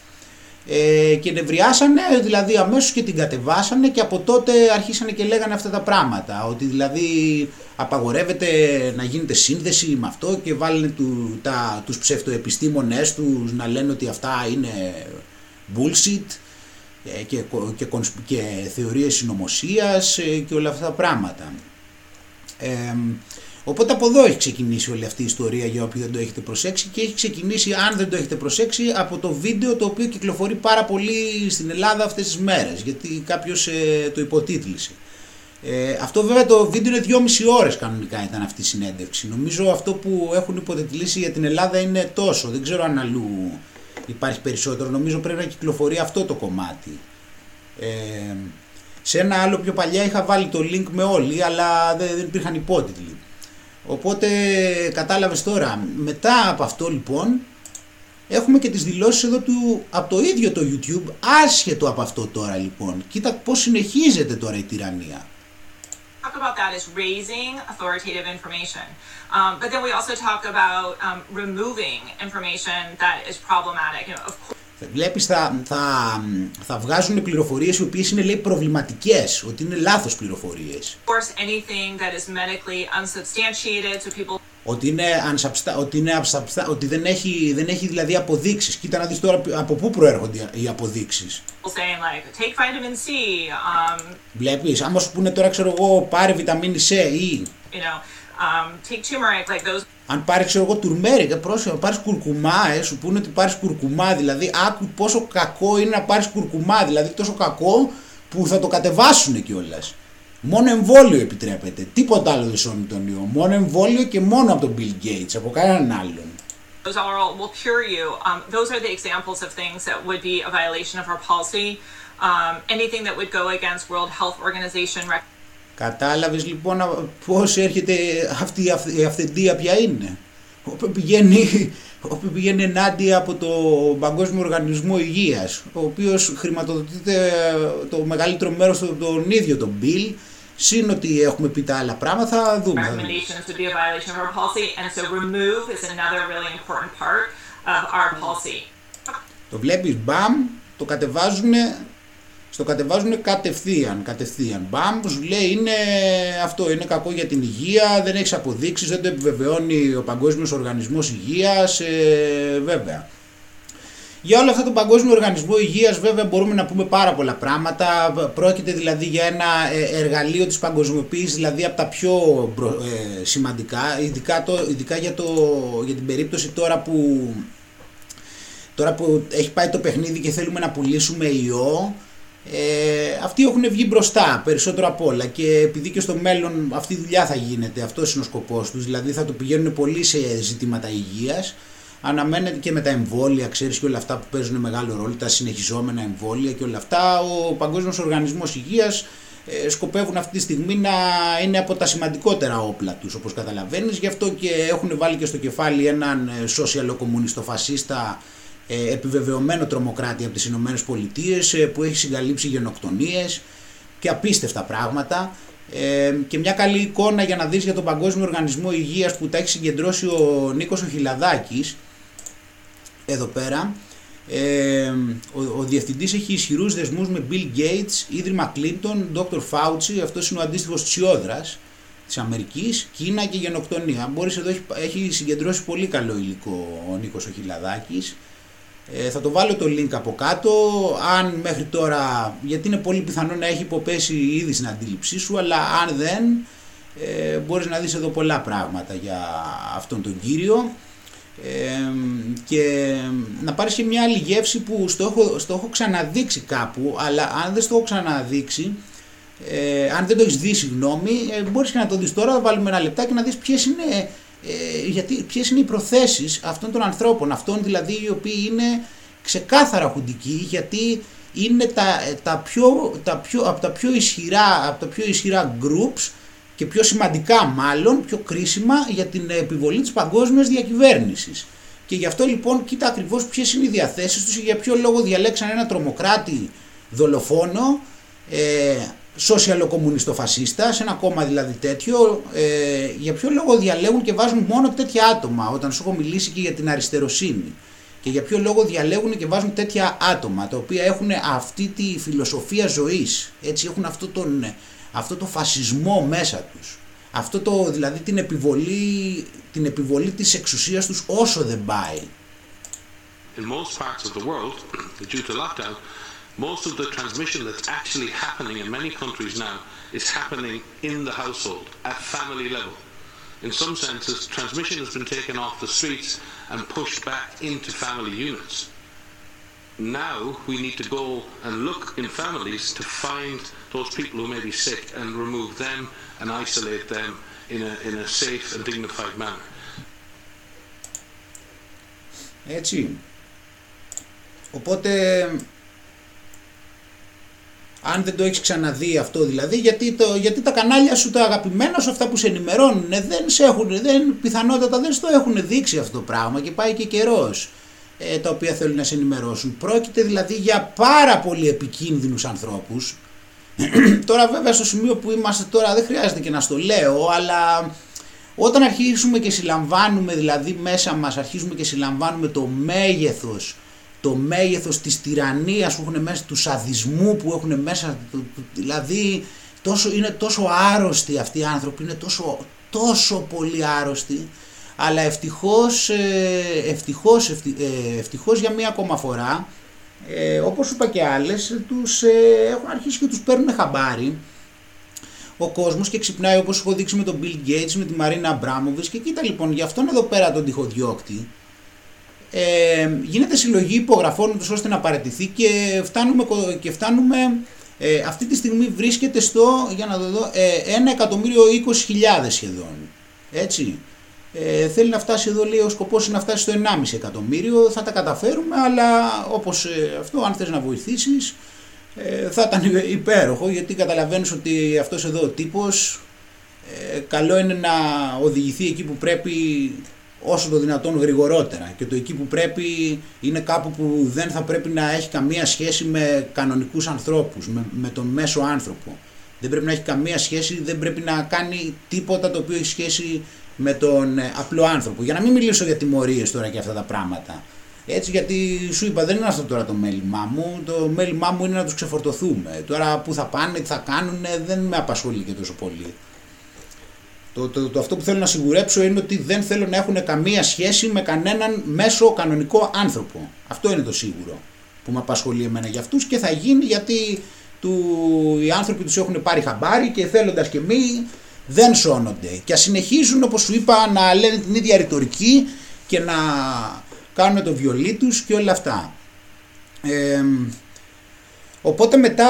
Ε, και νευριάσανε δηλαδή αμέσως και την κατεβάσανε και από τότε αρχίσανε και λέγανε αυτά τα πράγματα ότι δηλαδή απαγορεύεται να γίνεται σύνδεση με αυτό και βάλανε του, τα, τους ψευτοεπιστήμονές τους να λένε ότι αυτά είναι bullshit ε, και, και, και θεωρίες συνωμοσίας ε, και όλα αυτά τα πράγματα. Ε, οπότε από εδώ έχει ξεκινήσει όλη αυτή η ιστορία για όποιοι δεν το έχετε προσέξει και έχει ξεκινήσει αν δεν το έχετε προσέξει από το βίντεο το οποίο κυκλοφορεί πάρα πολύ στην Ελλάδα αυτές τις μέρες γιατί κάποιος ε, το υποτίτλησε. Ε, αυτό βέβαια το βίντεο είναι 2,5 ώρες κανονικά ήταν αυτή η συνέντευξη. Νομίζω αυτό που έχουν υποτιτλήσει για την Ελλάδα είναι τόσο. Δεν ξέρω αν αλλού υπάρχει περισσότερο. Νομίζω πρέπει να κυκλοφορεί αυτό το κομμάτι. Ε, σε ένα άλλο πιο παλιά είχα βάλει το link με όλοι, αλλά δεν, υπήρχαν υπότιτλοι. Οπότε κατάλαβες τώρα, μετά από αυτό λοιπόν, έχουμε και τις δηλώσεις εδώ του, από το ίδιο το YouTube, άσχετο από αυτό τώρα λοιπόν. Κοίτα πώς συνεχίζεται τώρα η τυραννία. talk about that as raising authoritative information. Um, but then we also talk about um, removing information that is problematic. You know, of course. Βλέπεις θα, θα, θα βγάζουν πληροφορίες οι οποίες είναι λέει προβληματικές, ότι είναι λάθος πληροφορίες. Of course, anything that is medically unsubstantiated, so people ότι είναι, unsubsta- ότι, είναι absubsta- ότι δεν, έχει, δεν έχει δηλαδή αποδείξεις. Κοίτα να δεις τώρα από πού προέρχονται οι αποδείξεις. saying like, take vitamin C, um, Βλέπεις, άμα σου πούνε τώρα ξέρω εγώ πάρε βιταμίνη C ή you know, um, take turmeric, like those αν πάρεις ξέρω εγώ τουρμέρικα, πρόσεχε, να πάρεις κουρκουμά, ε, σου πούνε ότι πάρεις κουρκουμά. Δηλαδή, άκου πόσο κακό είναι να πάρεις κουρκουμά. Δηλαδή, τόσο κακό που θα το κατεβάσουν κιόλα. Μόνο εμβόλιο επιτρέπεται. Τίποτα άλλο δεν σώνει τον ιό. Μόνο εμβόλιο και μόνο από τον Bill Gates, από κανέναν άλλον. Those all will cure you. Um, those are the examples of things that would be a violation of our policy. Um, anything that would go against World Health Organization Κατάλαβες λοιπόν πώς έρχεται αυτή η αυθεντία ποια είναι. Όπου πηγαίνει, όπου πηγαίνει ενάντια από το Παγκόσμιο Οργανισμό Υγείας, ο οποίος χρηματοδοτείται το μεγαλύτερο μέρος από τον ίδιο τον Bill, Συν ότι έχουμε πει τα άλλα πράγματα, θα δούμε. Recommendations would be a violation of our policy, and so remove is another really important part of our policy. Το βλέπεις, μπαμ, το κατεβάζουν, στο κατεβάζουν κατευθείαν, κατευθείαν. Μπαμ, που σου λέει είναι αυτό, είναι κακό για την υγεία, δεν έχεις αποδείξεις, δεν το επιβεβαιώνει ο Παγκόσμιος Οργανισμός Υγείας, ε, βέβαια. Για όλο αυτό το Παγκόσμιο Οργανισμό Υγείας βέβαια μπορούμε να πούμε πάρα πολλά πράγματα. Πρόκειται δηλαδή για ένα ε, εργαλείο της παγκοσμιοποίησης, δηλαδή από τα πιο ε, σημαντικά, ειδικά, το, ειδικά για, το, για την περίπτωση τώρα που, τώρα που έχει πάει το παιχνίδι και θέλουμε να πουλήσουμε ιό. Ε, αυτοί έχουν βγει μπροστά περισσότερο από όλα. Και επειδή και στο μέλλον αυτή η δουλειά θα γίνεται, αυτός είναι ο σκοπός τους, δηλαδή θα το πηγαίνουν πολύ σε ζητήματα υγείας. Αναμένεται και με τα εμβόλια, ξέρεις και όλα αυτά που παίζουν μεγάλο ρόλο, τα συνεχιζόμενα εμβόλια και όλα αυτά. Ο Παγκόσμιος Οργανισμός Υγείας ε, σκοπεύουν αυτή τη στιγμή να είναι από τα σημαντικότερα όπλα τους όπως καταλαβαίνεις. Γι' αυτό και έχουν βάλει και στο κεφάλι έναν ε, σοσιαλοκομμουνιστο φασίστα ε, επιβεβαιωμένο τρομοκράτη από τις Ηνωμένες Πολιτείες που έχει συγκαλύψει γενοκτονίες και απίστευτα πράγματα ε, και μια καλή εικόνα για να δεις για τον Παγκόσμιο Οργανισμό Υγείας που τα έχει συγκεντρώσει ο Νίκος Οχιλαδάκης εδώ πέρα. Ε, ο, ο διευθυντής έχει ισχυρούς δεσμούς με Bill Gates, Ίδρυμα Clinton, Dr. Fauci, αυτός είναι ο αντίστοιχος Τσιόδρας της Αμερικής, Κίνα και γενοκτονία. Μπορείς εδώ έχει, έχει συγκεντρώσει πολύ καλό υλικό ο Νίκος ο Χιλαδάκης. Ε, θα το βάλω το link από κάτω, αν μέχρι τώρα, γιατί είναι πολύ πιθανό να έχει υποπέσει ήδη στην αντίληψή σου, αλλά αν δεν, ε, μπορείς να δεις εδώ πολλά πράγματα για αυτόν τον κύριο. Και να πάρεις και μια άλλη γεύση που στο έχω, στο έχω ξαναδείξει κάπου αλλά αν δεν στο έχω ξαναδείξει ε, αν δεν το έχεις δει συγγνώμη ε, μπορείς και να το δεις τώρα. Θα βάλουμε ένα λεπτάκι να δεις ποιες είναι, ε, γιατί, ποιες είναι οι προθέσεις αυτών των ανθρώπων αυτών δηλαδή οι οποίοι είναι ξεκάθαρα χουντικοί γιατί είναι τα, τα πιο, τα πιο, από τα πιο ισχυρά, από τα πιο ισχυρά groups και πιο σημαντικά μάλλον, πιο κρίσιμα για την επιβολή της παγκόσμιας διακυβέρνησης. Και γι' αυτό λοιπόν κοίτα ακριβώς ποιες είναι οι διαθέσεις τους και για ποιο λόγο διαλέξαν ένα τρομοκράτη δολοφόνο, ε, σοσιαλοκομμουνιστοφασίστας, σε ένα κόμμα δηλαδή τέτοιο, ε, για ποιο λόγο διαλέγουν και βάζουν μόνο τέτοια άτομα, όταν σου έχω μιλήσει και για την αριστεροσύνη. Και για ποιο λόγο διαλέγουν και βάζουν τέτοια άτομα, τα οποία έχουν αυτή τη φιλοσοφία ζωής, έτσι έχουν αυτό τον αυτό το φασισμό μέσα τους. Αυτό το, δηλαδή την επιβολή, την επιβολή της εξουσίας τους όσο δεν πάει. In most parts of the world, due to lockdown, most of the transmission that's actually happening in many countries now is happening in the household, at family level. In some senses, transmission has been taken off the streets and pushed back into family units. Now we need to go and look in families to find those people who may be sick and remove them and isolate them in a, in a safe and dignified manner. Έτσι. Οπότε, αν δεν το έχεις ξαναδεί αυτό δηλαδή, γιατί, το, γιατί τα κανάλια σου τα αγαπημένα σου, αυτά που σε ενημερώνουν, δεν σε έχουν, δεν, πιθανότατα δεν στο έχουν δείξει αυτό το πράγμα και πάει και καιρός ε, τα οποία θέλουν να σε ενημερώσουν. Πρόκειται δηλαδή για πάρα πολύ επικίνδυνους ανθρώπους, τώρα βέβαια στο σημείο που είμαστε τώρα δεν χρειάζεται και να στο λέω, αλλά όταν αρχίσουμε και συλλαμβάνουμε δηλαδή μέσα μας, αρχίζουμε και συλλαμβάνουμε το μέγεθος, το μέγεθος της τυραννίας που έχουν μέσα, του σαδισμού που έχουν μέσα, δηλαδή τόσο, είναι τόσο άρρωστοι αυτοί οι άνθρωποι, είναι τόσο, τόσο πολύ άρρωστοι, αλλά ευτυχώς, ε, ευτυχώς, ε, ευτυχώς για μία ακόμα φορά ε, όπως είπα και άλλες, τους ε, έχουν αρχίσει και τους παίρνουν χαμπάρι. Ο κόσμος και ξυπνάει όπως έχω δείξει με τον Bill Gates, με τη Μαρίνα Αμπράμοβης και κοίτα λοιπόν για αυτόν εδώ πέρα τον τυχοδιώκτη ε, γίνεται συλλογή υπογραφών τους ώστε να παραιτηθεί και φτάνουμε, και φτάνουμε ε, αυτή τη στιγμή βρίσκεται στο, για να το δω, ε, 1 εκατομμύριο 20.000 σχεδόν. Έτσι. Ε, θέλει να φτάσει εδώ, λέει, ο σκοπός είναι να φτάσει στο 1,5 εκατομμύριο, θα τα καταφέρουμε, αλλά όπως ε, αυτό, αν θες να βοηθήσεις, ε, θα ήταν υπέροχο, γιατί καταλαβαίνεις ότι αυτός εδώ ο τύπος, ε, καλό είναι να οδηγηθεί εκεί που πρέπει όσο το δυνατόν γρηγορότερα και το εκεί που πρέπει είναι κάπου που δεν θα πρέπει να έχει καμία σχέση με κανονικούς ανθρώπους, με, με τον μέσο άνθρωπο. Δεν πρέπει να έχει καμία σχέση, δεν πρέπει να κάνει τίποτα το οποίο έχει σχέση με τον ε, απλό άνθρωπο. Για να μην μιλήσω για τιμωρίες τώρα και αυτά τα πράγματα. Έτσι γιατί σου είπα δεν είναι αυτό τώρα το μέλημά μου, το μέλημά μου είναι να τους ξεφορτωθούμε. Τώρα που θα πάνε, τι θα κάνουν δεν με απασχολεί και τόσο πολύ. Το, το, το, αυτό που θέλω να σιγουρέψω είναι ότι δεν θέλω να έχουν καμία σχέση με κανέναν μέσο κανονικό άνθρωπο. Αυτό είναι το σίγουρο που με απασχολεί εμένα για αυτούς και θα γίνει γιατί του, οι άνθρωποι τους έχουν πάρει χαμπάρι και θέλοντας και μη δεν σώνονται. Και ας συνεχίζουν όπως σου είπα να λένε την ίδια ρητορική και να κάνουν το βιολί τους και όλα αυτά. Ε, Οπότε μετά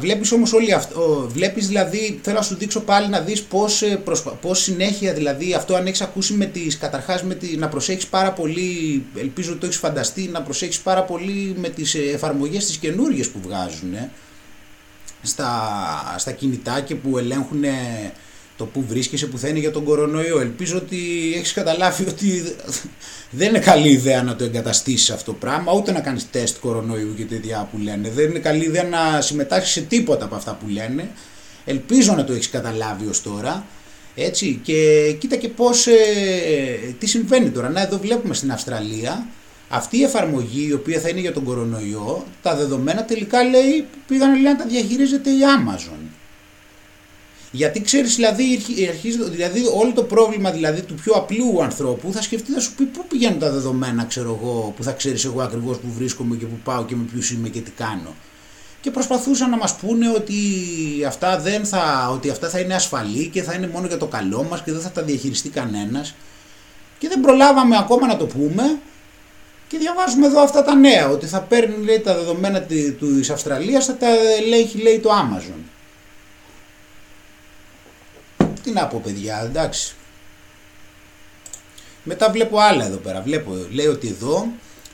βλέπεις όμως όλοι αυτό, βλέπεις δηλαδή, θέλω να σου δείξω πάλι να δεις πώς, ε, πώς συνέχεια δηλαδή αυτό αν έχεις ακούσει με τις, καταρχάς με τη, να προσέχεις πάρα πολύ, ελπίζω ότι το έχεις φανταστεί, να προσέχεις πάρα πολύ με τις εφαρμογές τις καινούργιες που βγάζουν στα, στα κινητά και που ελέγχουν το που βρίσκεσαι που θα είναι για τον κορονοϊό. Ελπίζω ότι έχεις καταλάβει ότι δεν είναι καλή ιδέα να το εγκαταστήσεις αυτό το πράγμα, ούτε να κάνεις τεστ κορονοϊού και τέτοια που λένε. Δεν είναι καλή ιδέα να συμμετάσχεις σε τίποτα από αυτά που λένε. Ελπίζω να το έχεις καταλάβει ως τώρα. Έτσι, και κοίτα και πώς, ε, τι συμβαίνει τώρα. Να εδώ βλέπουμε στην Αυστραλία αυτή η εφαρμογή η οποία θα είναι για τον κορονοϊό, τα δεδομένα τελικά λέει πήγαν λέει, να τα διαχειρίζεται η Amazon. Γιατί ξέρεις, δηλαδή, αρχίζει, δηλαδή, όλο το πρόβλημα δηλαδή, του πιο απλού ανθρώπου θα σκεφτεί, θα σου πει πού πηγαίνουν τα δεδομένα, ξέρω εγώ, που θα ξέρεις εγώ ακριβώς που βρίσκομαι και που πάω και με ποιους είμαι και τι κάνω. Και προσπαθούσαν να μας πούνε ότι αυτά, δεν θα, ότι αυτά θα είναι ασφαλή και θα είναι μόνο για το καλό μας και δεν θα τα διαχειριστεί κανένας. Και δεν προλάβαμε ακόμα να το πούμε. Και διαβάζουμε εδώ αυτά τα νέα, ότι θα παίρνει λέει, τα δεδομένα της Αυστραλίας, θα τα ελέγχει λέει το Amazon. Τι να πω παιδιά, εντάξει. Μετά βλέπω άλλα εδώ πέρα. Βλέπω, λέει ότι εδώ,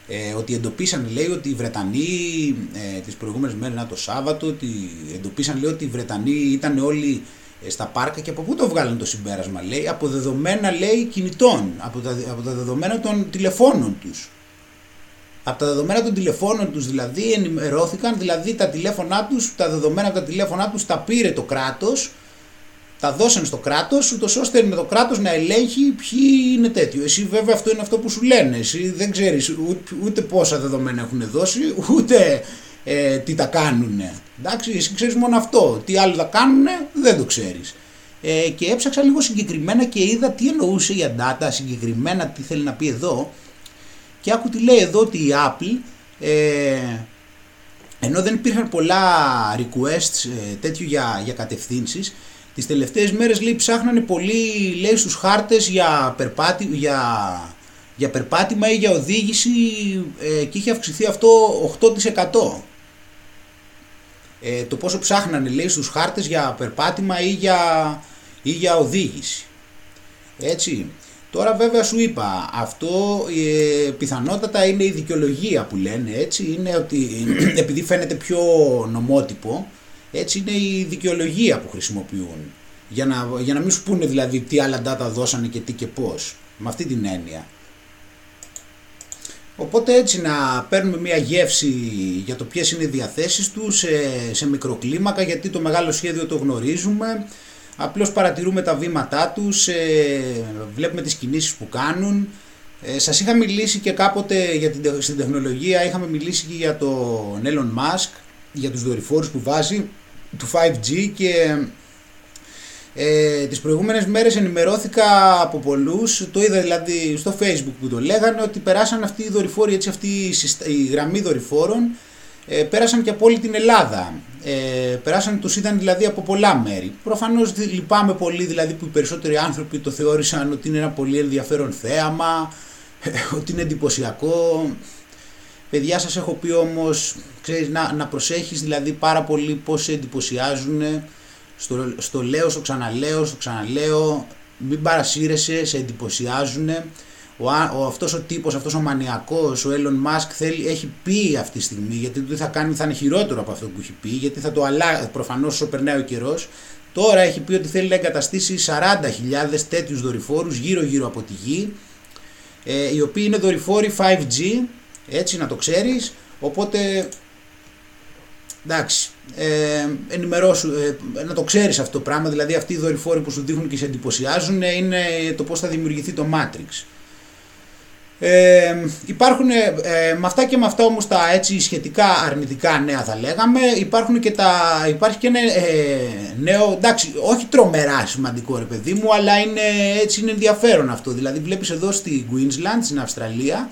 ε, ότι εντοπίσαν, λέει ότι οι Βρετανοί ε, τις προηγούμενες μέρες, να το Σάββατο, ότι εντοπίσαν, λέει ότι οι Βρετανοί ήταν όλοι ε, στα πάρκα και από πού το βγάλουν το συμπέρασμα, λέει, από δεδομένα, λέει, κινητών, από τα, από τα δεδομένα των τηλεφώνων τους. Από τα δεδομένα των τηλεφώνων τους δηλαδή ενημερώθηκαν, δηλαδή τα τηλέφωνά τους, τα δεδομένα από τα τηλέφωνά τους τα πήρε το κράτος τα δώσαν στο κράτος, ούτως ώστε με το κράτος να ελέγχει ποιοι είναι τέτοιο. Εσύ βέβαια αυτό είναι αυτό που σου λένε. Εσύ δεν ξέρεις ούτε, ούτε πόσα δεδομένα έχουν δώσει, ούτε ε, τι τα κάνουν. Εντάξει, εσύ ξέρεις μόνο αυτό. Τι άλλο θα κάνουν, δεν το ξέρεις. Ε, και έψαξα λίγο συγκεκριμένα και είδα τι εννοούσε για data, συγκεκριμένα τι θέλει να πει εδώ. Και άκου τι λέει εδώ ότι η Apple, ε, ενώ δεν υπήρχαν πολλά requests ε, τέτοιου για, για κατευθύνσεις, Τις τελευταίες μέρες λέει ψάχνανε πολύ λέει στους χάρτες για, περπάτι, για, για περπάτημα ή για οδήγηση ε, και είχε αυξηθεί αυτό 8%. Ε, το πόσο ψάχνανε λέει στους χάρτες για περπάτημα ή για, ή για οδήγηση. Έτσι. Τώρα βέβαια σου είπα, αυτό ε, πιθανότατα είναι η δικαιολογία που λένε έτσι, είναι ότι επειδή φαίνεται πιο νομότυπο, έτσι είναι η δικαιολογία που χρησιμοποιούν. Για να, για να μην σου πούνε δηλαδή τι άλλα data δώσανε και τι και πώς. Με αυτή την έννοια. Οπότε έτσι να παίρνουμε μια γεύση για το ποιες είναι οι διαθέσεις τους σε, σε μικροκλίμακα γιατί το μεγάλο σχέδιο το γνωρίζουμε. Απλώς παρατηρούμε τα βήματά τους, ε, βλέπουμε τις κινήσεις που κάνουν. Ε, σας είχα μιλήσει και κάποτε για την, στην τεχνολογία, είχαμε μιλήσει και για τον Elon Musk, για τους δορυφόρους που βάζει του 5G και ε, τις προηγούμενες μέρες ενημερώθηκα από πολλούς, το είδα δηλαδή στο facebook που το λέγανε ότι περάσαν αυτοί οι δορυφόροι, έτσι αυτή η γραμμή δορυφόρων ε, πέρασαν και από όλη την Ελλάδα. Ε, περάσαν, τους είδαν δηλαδή από πολλά μέρη. Προφανώς λυπάμαι πολύ δηλαδή που οι περισσότεροι άνθρωποι το θεώρησαν ότι είναι ένα πολύ ενδιαφέρον θέαμα, ότι είναι εντυπωσιακό. Παιδιά σας έχω πει όμως, ξέρεις, να, να προσέχεις δηλαδή πάρα πολύ πώς σε εντυπωσιάζουν. Στο, στο λέω, στο ξαναλέω, στο ξαναλέω. Μην παρασύρεσαι, σε εντυπωσιάζουν. Ο, α- ο, αυτός ο τύπος, αυτός ο μανιακός, ο Elon Musk θέλει, έχει πει αυτή τη στιγμή, γιατί τι θα κάνει θα είναι χειρότερο από αυτό που έχει πει, γιατί θα το αλλάξει, προφανώς όσο περνάει ο καιρός. Τώρα έχει πει ότι θέλει να εγκαταστήσει 40.000 τέτοιους δορυφόρους γύρω γύρω από τη γη, ε, οι οποίοι είναι δορυφόροι 5G, έτσι να το ξέρεις, οπότε εντάξει, ε, ενημερώσου, ε, να το ξέρεις αυτό το πράγμα, δηλαδή αυτοί οι δορυφόροι που σου δείχνουν και σε εντυπωσιάζουν ε, είναι το πώς θα δημιουργηθεί το Matrix. Ε, υπάρχουν ε, με αυτά και με αυτά όμως τα έτσι σχετικά αρνητικά νέα θα λέγαμε υπάρχουν και τα, υπάρχει και ένα ε, νέο εντάξει όχι τρομερά σημαντικό ρε παιδί μου αλλά είναι, έτσι είναι ενδιαφέρον αυτό δηλαδή βλέπεις εδώ στη Queensland στην Αυστραλία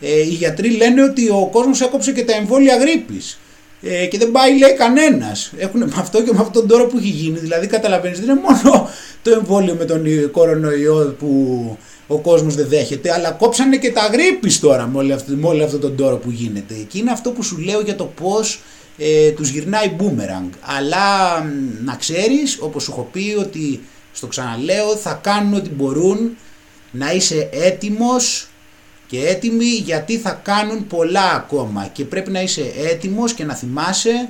ε, οι γιατροί λένε ότι ο κόσμος έκοψε και τα εμβόλια γρήπης ε, και δεν πάει λέει κανένας έχουν με αυτό και με αυτόν τον τώρα που έχει γίνει δηλαδή καταλαβαίνεις δεν είναι μόνο το εμβόλιο με τον κορονοϊό που ο κόσμος δεν δέχεται, αλλά κόψανε και τα γρήπης τώρα με όλο αυτό, με όλο αυτό τον τόρο που γίνεται. Και είναι αυτό που σου λέω για το πώς ε, τους γυρνάει boomerang. Αλλά μ, να ξέρεις, όπως σου έχω πει, ότι στο ξαναλέω θα κάνουν ό,τι μπορούν να είσαι έτοιμος και έτοιμοι γιατί θα κάνουν πολλά ακόμα. Και πρέπει να είσαι έτοιμος και να θυμάσαι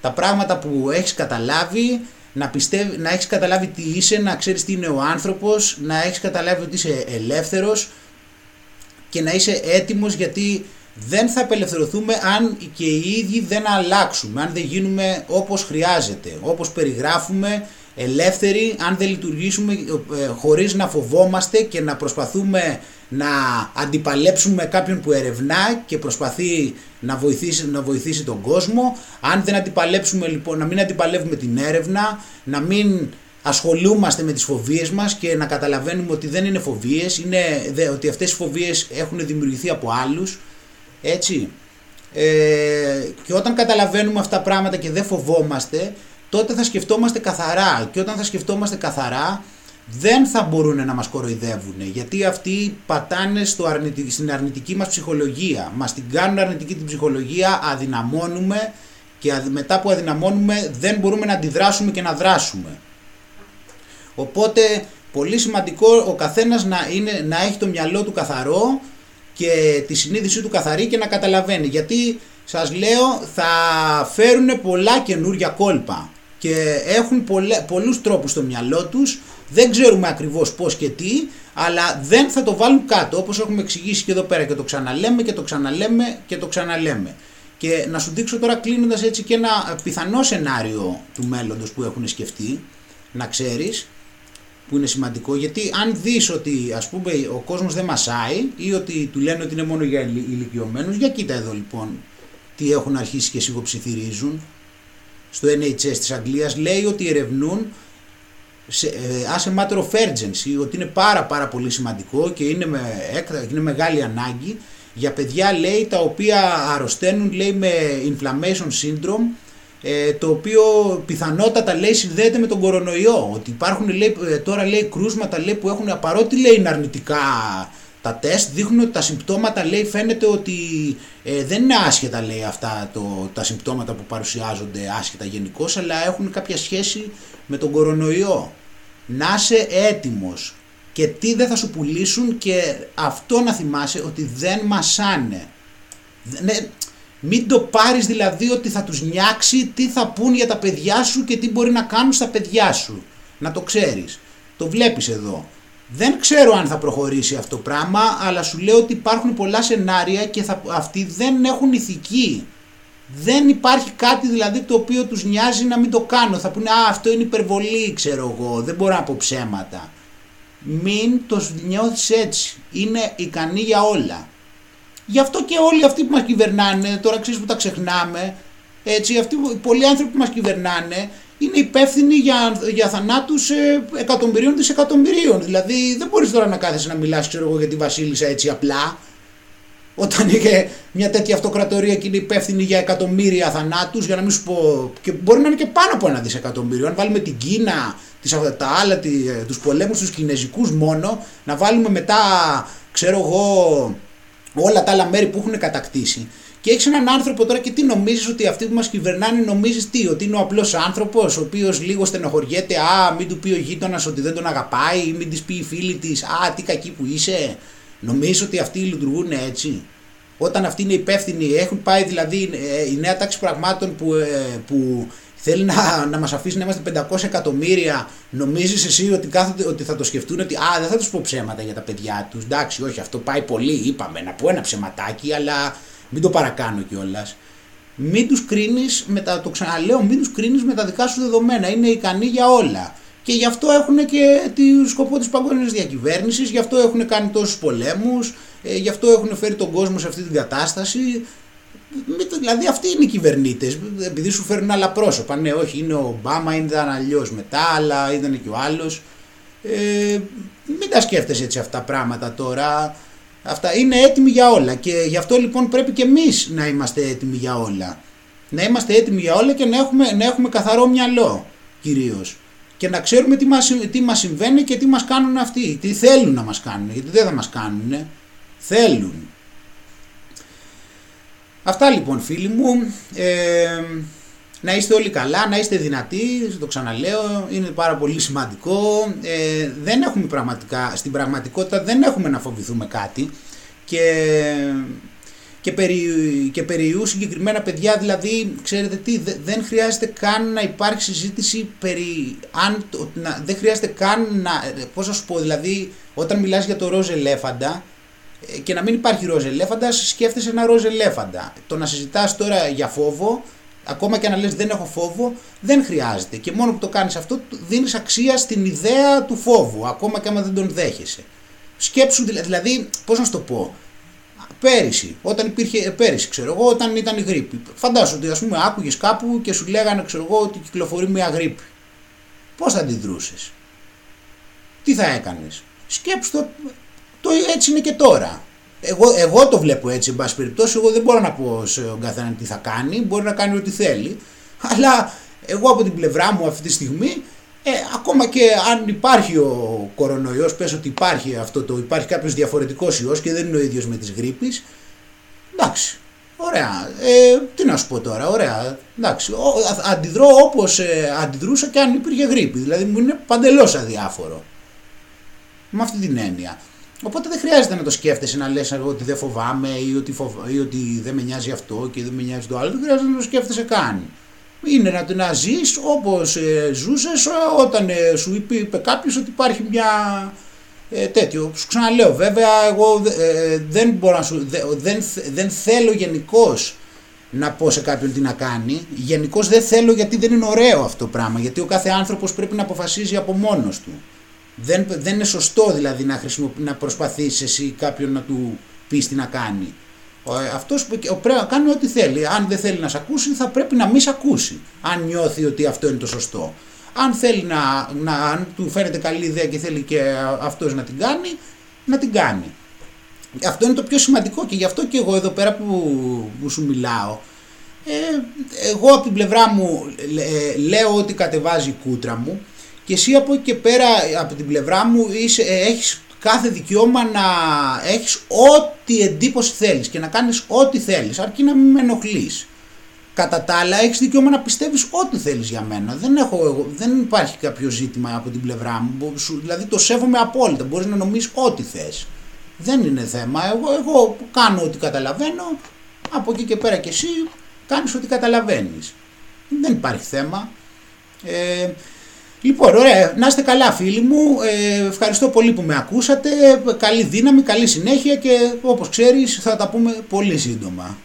τα πράγματα που έχεις καταλάβει να, πιστεύει, να έχεις καταλάβει τι είσαι, να ξέρεις τι είναι ο άνθρωπος, να έχεις καταλάβει ότι είσαι ελεύθερος και να είσαι έτοιμος γιατί δεν θα απελευθερωθούμε αν και οι ίδιοι δεν αλλάξουμε, αν δεν γίνουμε όπως χρειάζεται, όπως περιγράφουμε, ελεύθεροι, αν δεν λειτουργήσουμε ε, χωρίς να φοβόμαστε και να προσπαθούμε να αντιπαλέψουμε κάποιον που ερευνά και προσπαθεί να βοηθήσει, να βοηθήσει τον κόσμο. Αν δεν αντιπαλέψουμε λοιπόν, να μην αντιπαλεύουμε την έρευνα, να μην ασχολούμαστε με τις φοβίες μας και να καταλαβαίνουμε ότι δεν είναι φοβίες, είναι δε, ότι αυτές οι φοβίες έχουν δημιουργηθεί από άλλους, έτσι. Ε, και όταν καταλαβαίνουμε αυτά τα πράγματα και δεν φοβόμαστε, τότε θα σκεφτόμαστε καθαρά και όταν θα σκεφτόμαστε καθαρά δεν θα μπορούν να μας κοροϊδεύουν γιατί αυτοί πατάνε στο αρνητι... στην αρνητική μας ψυχολογία. Μας την κάνουν αρνητική την ψυχολογία αδυναμώνουμε και μετά που αδυναμώνουμε δεν μπορούμε να αντιδράσουμε και να δράσουμε. Οπότε πολύ σημαντικό ο καθένας να, είναι, να έχει το μυαλό του καθαρό και τη συνείδησή του καθαρή και να καταλαβαίνει. Γιατί σας λέω θα φέρουν πολλά καινούργια κόλπα και έχουν πολλέ, πολλούς τρόπους στο μυαλό τους δεν ξέρουμε ακριβώς πώς και τι αλλά δεν θα το βάλουν κάτω όπως έχουμε εξηγήσει και εδώ πέρα και το ξαναλέμε και το ξαναλέμε και το ξαναλέμε. Και να σου δείξω τώρα κλείνοντας έτσι και ένα πιθανό σενάριο του μέλλοντος που έχουν σκεφτεί να ξέρεις που είναι σημαντικό. Γιατί αν δεις ότι ας πούμε ο κόσμος δεν μασάει ή ότι του λένε ότι είναι μόνο για ηλικιωμένους για κοίτα εδώ λοιπόν τι έχουν αρχίσει και σιγοψιθυρίζουν στο NHS της Αγγλίας λέει ότι ερευνούν σε, as a matter of urgency ότι είναι πάρα πάρα πολύ σημαντικό και είναι, με, είναι μεγάλη ανάγκη για παιδιά λέει τα οποία αρρωσταίνουν λέει με inflammation syndrome ε, το οποίο πιθανότατα λέει συνδέεται με τον κορονοϊό. Ότι υπάρχουν λέει, τώρα λέει κρούσματα λέει, που έχουν παρότι λέει είναι αρνητικά τα τεστ δείχνουν ότι τα συμπτώματα λέει φαίνεται ότι ε, δεν είναι άσχετα λέει αυτά το, τα συμπτώματα που παρουσιάζονται άσχετα γενικώ, αλλά έχουν κάποια σχέση με τον κορονοϊό. Να είσαι έτοιμος και τι δεν θα σου πουλήσουν και αυτό να θυμάσαι ότι δεν μασάνε. Ναι, μην το πάρεις δηλαδή ότι θα τους νιάξει τι θα πούν για τα παιδιά σου και τι μπορεί να κάνουν στα παιδιά σου. Να το ξέρεις. Το βλέπεις εδώ. Δεν ξέρω αν θα προχωρήσει αυτό το πράγμα, αλλά σου λέω ότι υπάρχουν πολλά σενάρια και θα, αυτοί δεν έχουν ηθική. Δεν υπάρχει κάτι δηλαδή το οποίο τους νοιάζει να μην το κάνω. Θα πούνε «Α, αυτό είναι υπερβολή, ξέρω εγώ, δεν μπορώ να πω ψέματα». Μην το νιώθεις έτσι. Είναι ικανή για όλα. Γι' αυτό και όλοι αυτοί που μας κυβερνάνε, τώρα ξέρεις που τα ξεχνάμε, έτσι, αυτοί, πολλοί άνθρωποι που μας κυβερνάνε είναι υπεύθυνοι για, για θανάτους ε, εκατομμυρίων δισεκατομμυρίων. Δηλαδή δεν μπορείς τώρα να κάθεσαι να μιλάς ξέρω εγώ, για τη Βασίλισσα έτσι απλά. Όταν είχε μια τέτοια αυτοκρατορία και είναι υπεύθυνη για εκατομμύρια θανάτους, για να μην σου πω. και μπορεί να είναι και πάνω από ένα δισεκατομμύριο. Αν βάλουμε την Κίνα, τις, τα άλλα, τι, τους πολέμους τους κινέζικους μόνο, να βάλουμε μετά, ξέρω εγώ, όλα τα άλλα μέρη που έχουν κατακτήσει Και έχεις έναν άνθρωπο τώρα και τι νομίζεις ότι αυτοί που μας κυβερνάνε νομίζεις τι, ότι είναι ο απλός άνθρωπος, ο οποίος λίγο στενοχωριέται, Α, μην του πει ο γείτονας ότι δεν τον αγαπάει, ή μην της πει η φίλη της, Α, τι κακή που είσαι. Νομίζεις ότι αυτοί λειτουργούν έτσι. Όταν αυτοί είναι υπεύθυνοι, έχουν πάει δηλαδή ε, η νέα τάξη πραγμάτων που, ε, που θέλει να, να μας αφήσει να είμαστε 500 εκατομμύρια, νομίζεις εσύ ότι, κάθονται, ότι θα το σκεφτούν ότι α, δεν θα τους πω ψέματα για τα παιδιά τους, εντάξει, όχι, αυτό πάει πολύ, είπαμε, να πω ένα ψεματάκι, αλλά μην το παρακάνω κιόλας. Μην τους κρίνεις, με τα, το ξαναλέω, μην τους κρίνεις με τα δικά σου δεδομένα, είναι ικανοί για όλα. Και γι' αυτό έχουν και το σκοπό της παγκόσμιας διακυβέρνησης, γι' αυτό έχουν κάνει τόσους πολέμους, ε, γι' αυτό έχουν φέρει τον κόσμο σε αυτή την κατάσταση. Δηλαδή αυτοί είναι οι κυβερνήτες, επειδή σου φέρνουν άλλα πρόσωπα. Ναι, όχι, είναι ο Ομπάμα, ήταν αλλιώς μετά, αλλά ήταν και ο άλλος. Ε, μην τα σκέφτεσαι έτσι αυτά τα πράγματα τώρα. Αυτά είναι έτοιμοι για όλα και γι' αυτό λοιπόν πρέπει και εμείς να είμαστε έτοιμοι για όλα. Να είμαστε έτοιμοι για όλα και να έχουμε, να έχουμε καθαρό μυαλό κυρίως. Και να ξέρουμε τι μας, τι μας συμβαίνει και τι μας κάνουν αυτοί. Τι θέλουν να μας κάνουν, γιατί δεν θα μας κάνουν. Θέλουν. Αυτά λοιπόν φίλοι μου. Ε, να είστε όλοι καλά, να είστε δυνατοί, το ξαναλέω, είναι πάρα πολύ σημαντικό. Ε, δεν έχουμε πραγματικά, στην πραγματικότητα δεν έχουμε να φοβηθούμε κάτι και, και, περί, και περιού συγκεκριμένα παιδιά, δηλαδή, ξέρετε τι, δεν χρειάζεται καν να υπάρχει συζήτηση περί, αν, να, δεν χρειάζεται καν να, πώς να σου πω, δηλαδή, όταν μιλάς για το ροζ ελέφαντα, ε, και να μην υπάρχει ροζ ελέφαντα, σκέφτεσαι ένα ροζ ελέφαντα. Το να συζητάς τώρα για φόβο ακόμα και να λες δεν έχω φόβο, δεν χρειάζεται. Και μόνο που το κάνεις αυτό δίνεις αξία στην ιδέα του φόβου, ακόμα και άμα δεν τον δέχεσαι. Σκέψου δηλαδή, πώς να σου το πω, πέρυσι, όταν υπήρχε, ε, πέρυσι ξέρω εγώ, όταν ήταν η γρήπη. Φαντάσου ότι ας πούμε άκουγες κάπου και σου λέγανε ξέρω εγώ ότι κυκλοφορεί μια γρήπη. Πώς θα αντιδρούσες. Τι θα έκανες; Σκέψου το, το έτσι είναι και τώρα εγώ, εγώ το βλέπω έτσι, εν πάση περιπτώσει. Εγώ δεν μπορώ να πω στον καθένα τι θα κάνει. Μπορεί να κάνει ό,τι θέλει. Αλλά εγώ από την πλευρά μου αυτή τη στιγμή, ε, ακόμα και αν υπάρχει ο κορονοϊός, πες ότι υπάρχει αυτό το, υπάρχει κάποιος διαφορετικός ιός και δεν είναι ο ίδιος με τις γρήπης, εντάξει, ωραία, ε, τι να σου πω τώρα, ωραία, εντάξει, ο, αντιδρώ όπως ε, αντιδρούσα και αν υπήρχε γρήπη, δηλαδή μου είναι παντελώς αδιάφορο, με αυτή την έννοια. Οπότε δεν χρειάζεται να το σκέφτεσαι να λες ότι δεν φοβάμαι ή ότι, ή ότι δεν με νοιάζει αυτό και δεν με νοιάζει το άλλο. Δεν χρειάζεται να το σκέφτεσαι καν. Είναι να, να ζεις όπως ε, ζούσες όταν ε, σου είπε, είπε κάποιος ότι υπάρχει μια ε, τέτοιο. Σου ξαναλέω βέβαια εγώ ε, δεν, μπορώ να σου, δεν, δεν θέλω γενικώς να πω σε κάποιον τι να κάνει. Γενικώς δεν θέλω γιατί δεν είναι ωραίο αυτό το πράγμα. Γιατί ο κάθε άνθρωπος πρέπει να αποφασίζει από μόνος του. Δεν, δεν είναι σωστό δηλαδή να, να προσπαθείς εσύ κάποιον να του πεις τι να κάνει. Ο, αυτός πρέπει να κάνει ό,τι θέλει. Αν δεν θέλει να σε ακούσει θα πρέπει να μην σε ακούσει. Αν νιώθει ότι αυτό είναι το σωστό. Αν θέλει να, να αν του φαίνεται καλή ιδέα και θέλει και αυτός να την κάνει, να την κάνει. Αυτό είναι το πιο σημαντικό και γι' αυτό και εγώ εδώ πέρα που, που σου μιλάω ε, εγώ από την πλευρά μου ε, λέω ότι κατεβάζει η κούτρα μου και εσύ από εκεί και πέρα από την πλευρά μου είσαι, ε, έχεις κάθε δικαίωμα να έχεις ό,τι εντύπωση θέλεις και να κάνεις ό,τι θέλεις αρκεί να μην με ενοχλείς. Κατά τα άλλα έχεις δικαίωμα να πιστεύεις ό,τι θέλεις για μένα. Δεν, έχω, δεν υπάρχει κάποιο ζήτημα από την πλευρά μου. Δηλαδή το σέβομαι απόλυτα. Μπορείς να νομίζεις ό,τι θες. Δεν είναι θέμα. Εγώ, εγώ κάνω ό,τι καταλαβαίνω. Από εκεί και πέρα και εσύ κάνεις ό,τι καταλαβαίνεις. Δεν υπάρχει θέμα. Ε, Λοιπόν, ωραία. Να είστε καλά φίλοι μου. Ε, ευχαριστώ πολύ που με ακούσατε. Καλή δύναμη, καλή συνέχεια και όπως ξέρεις θα τα πούμε πολύ σύντομα.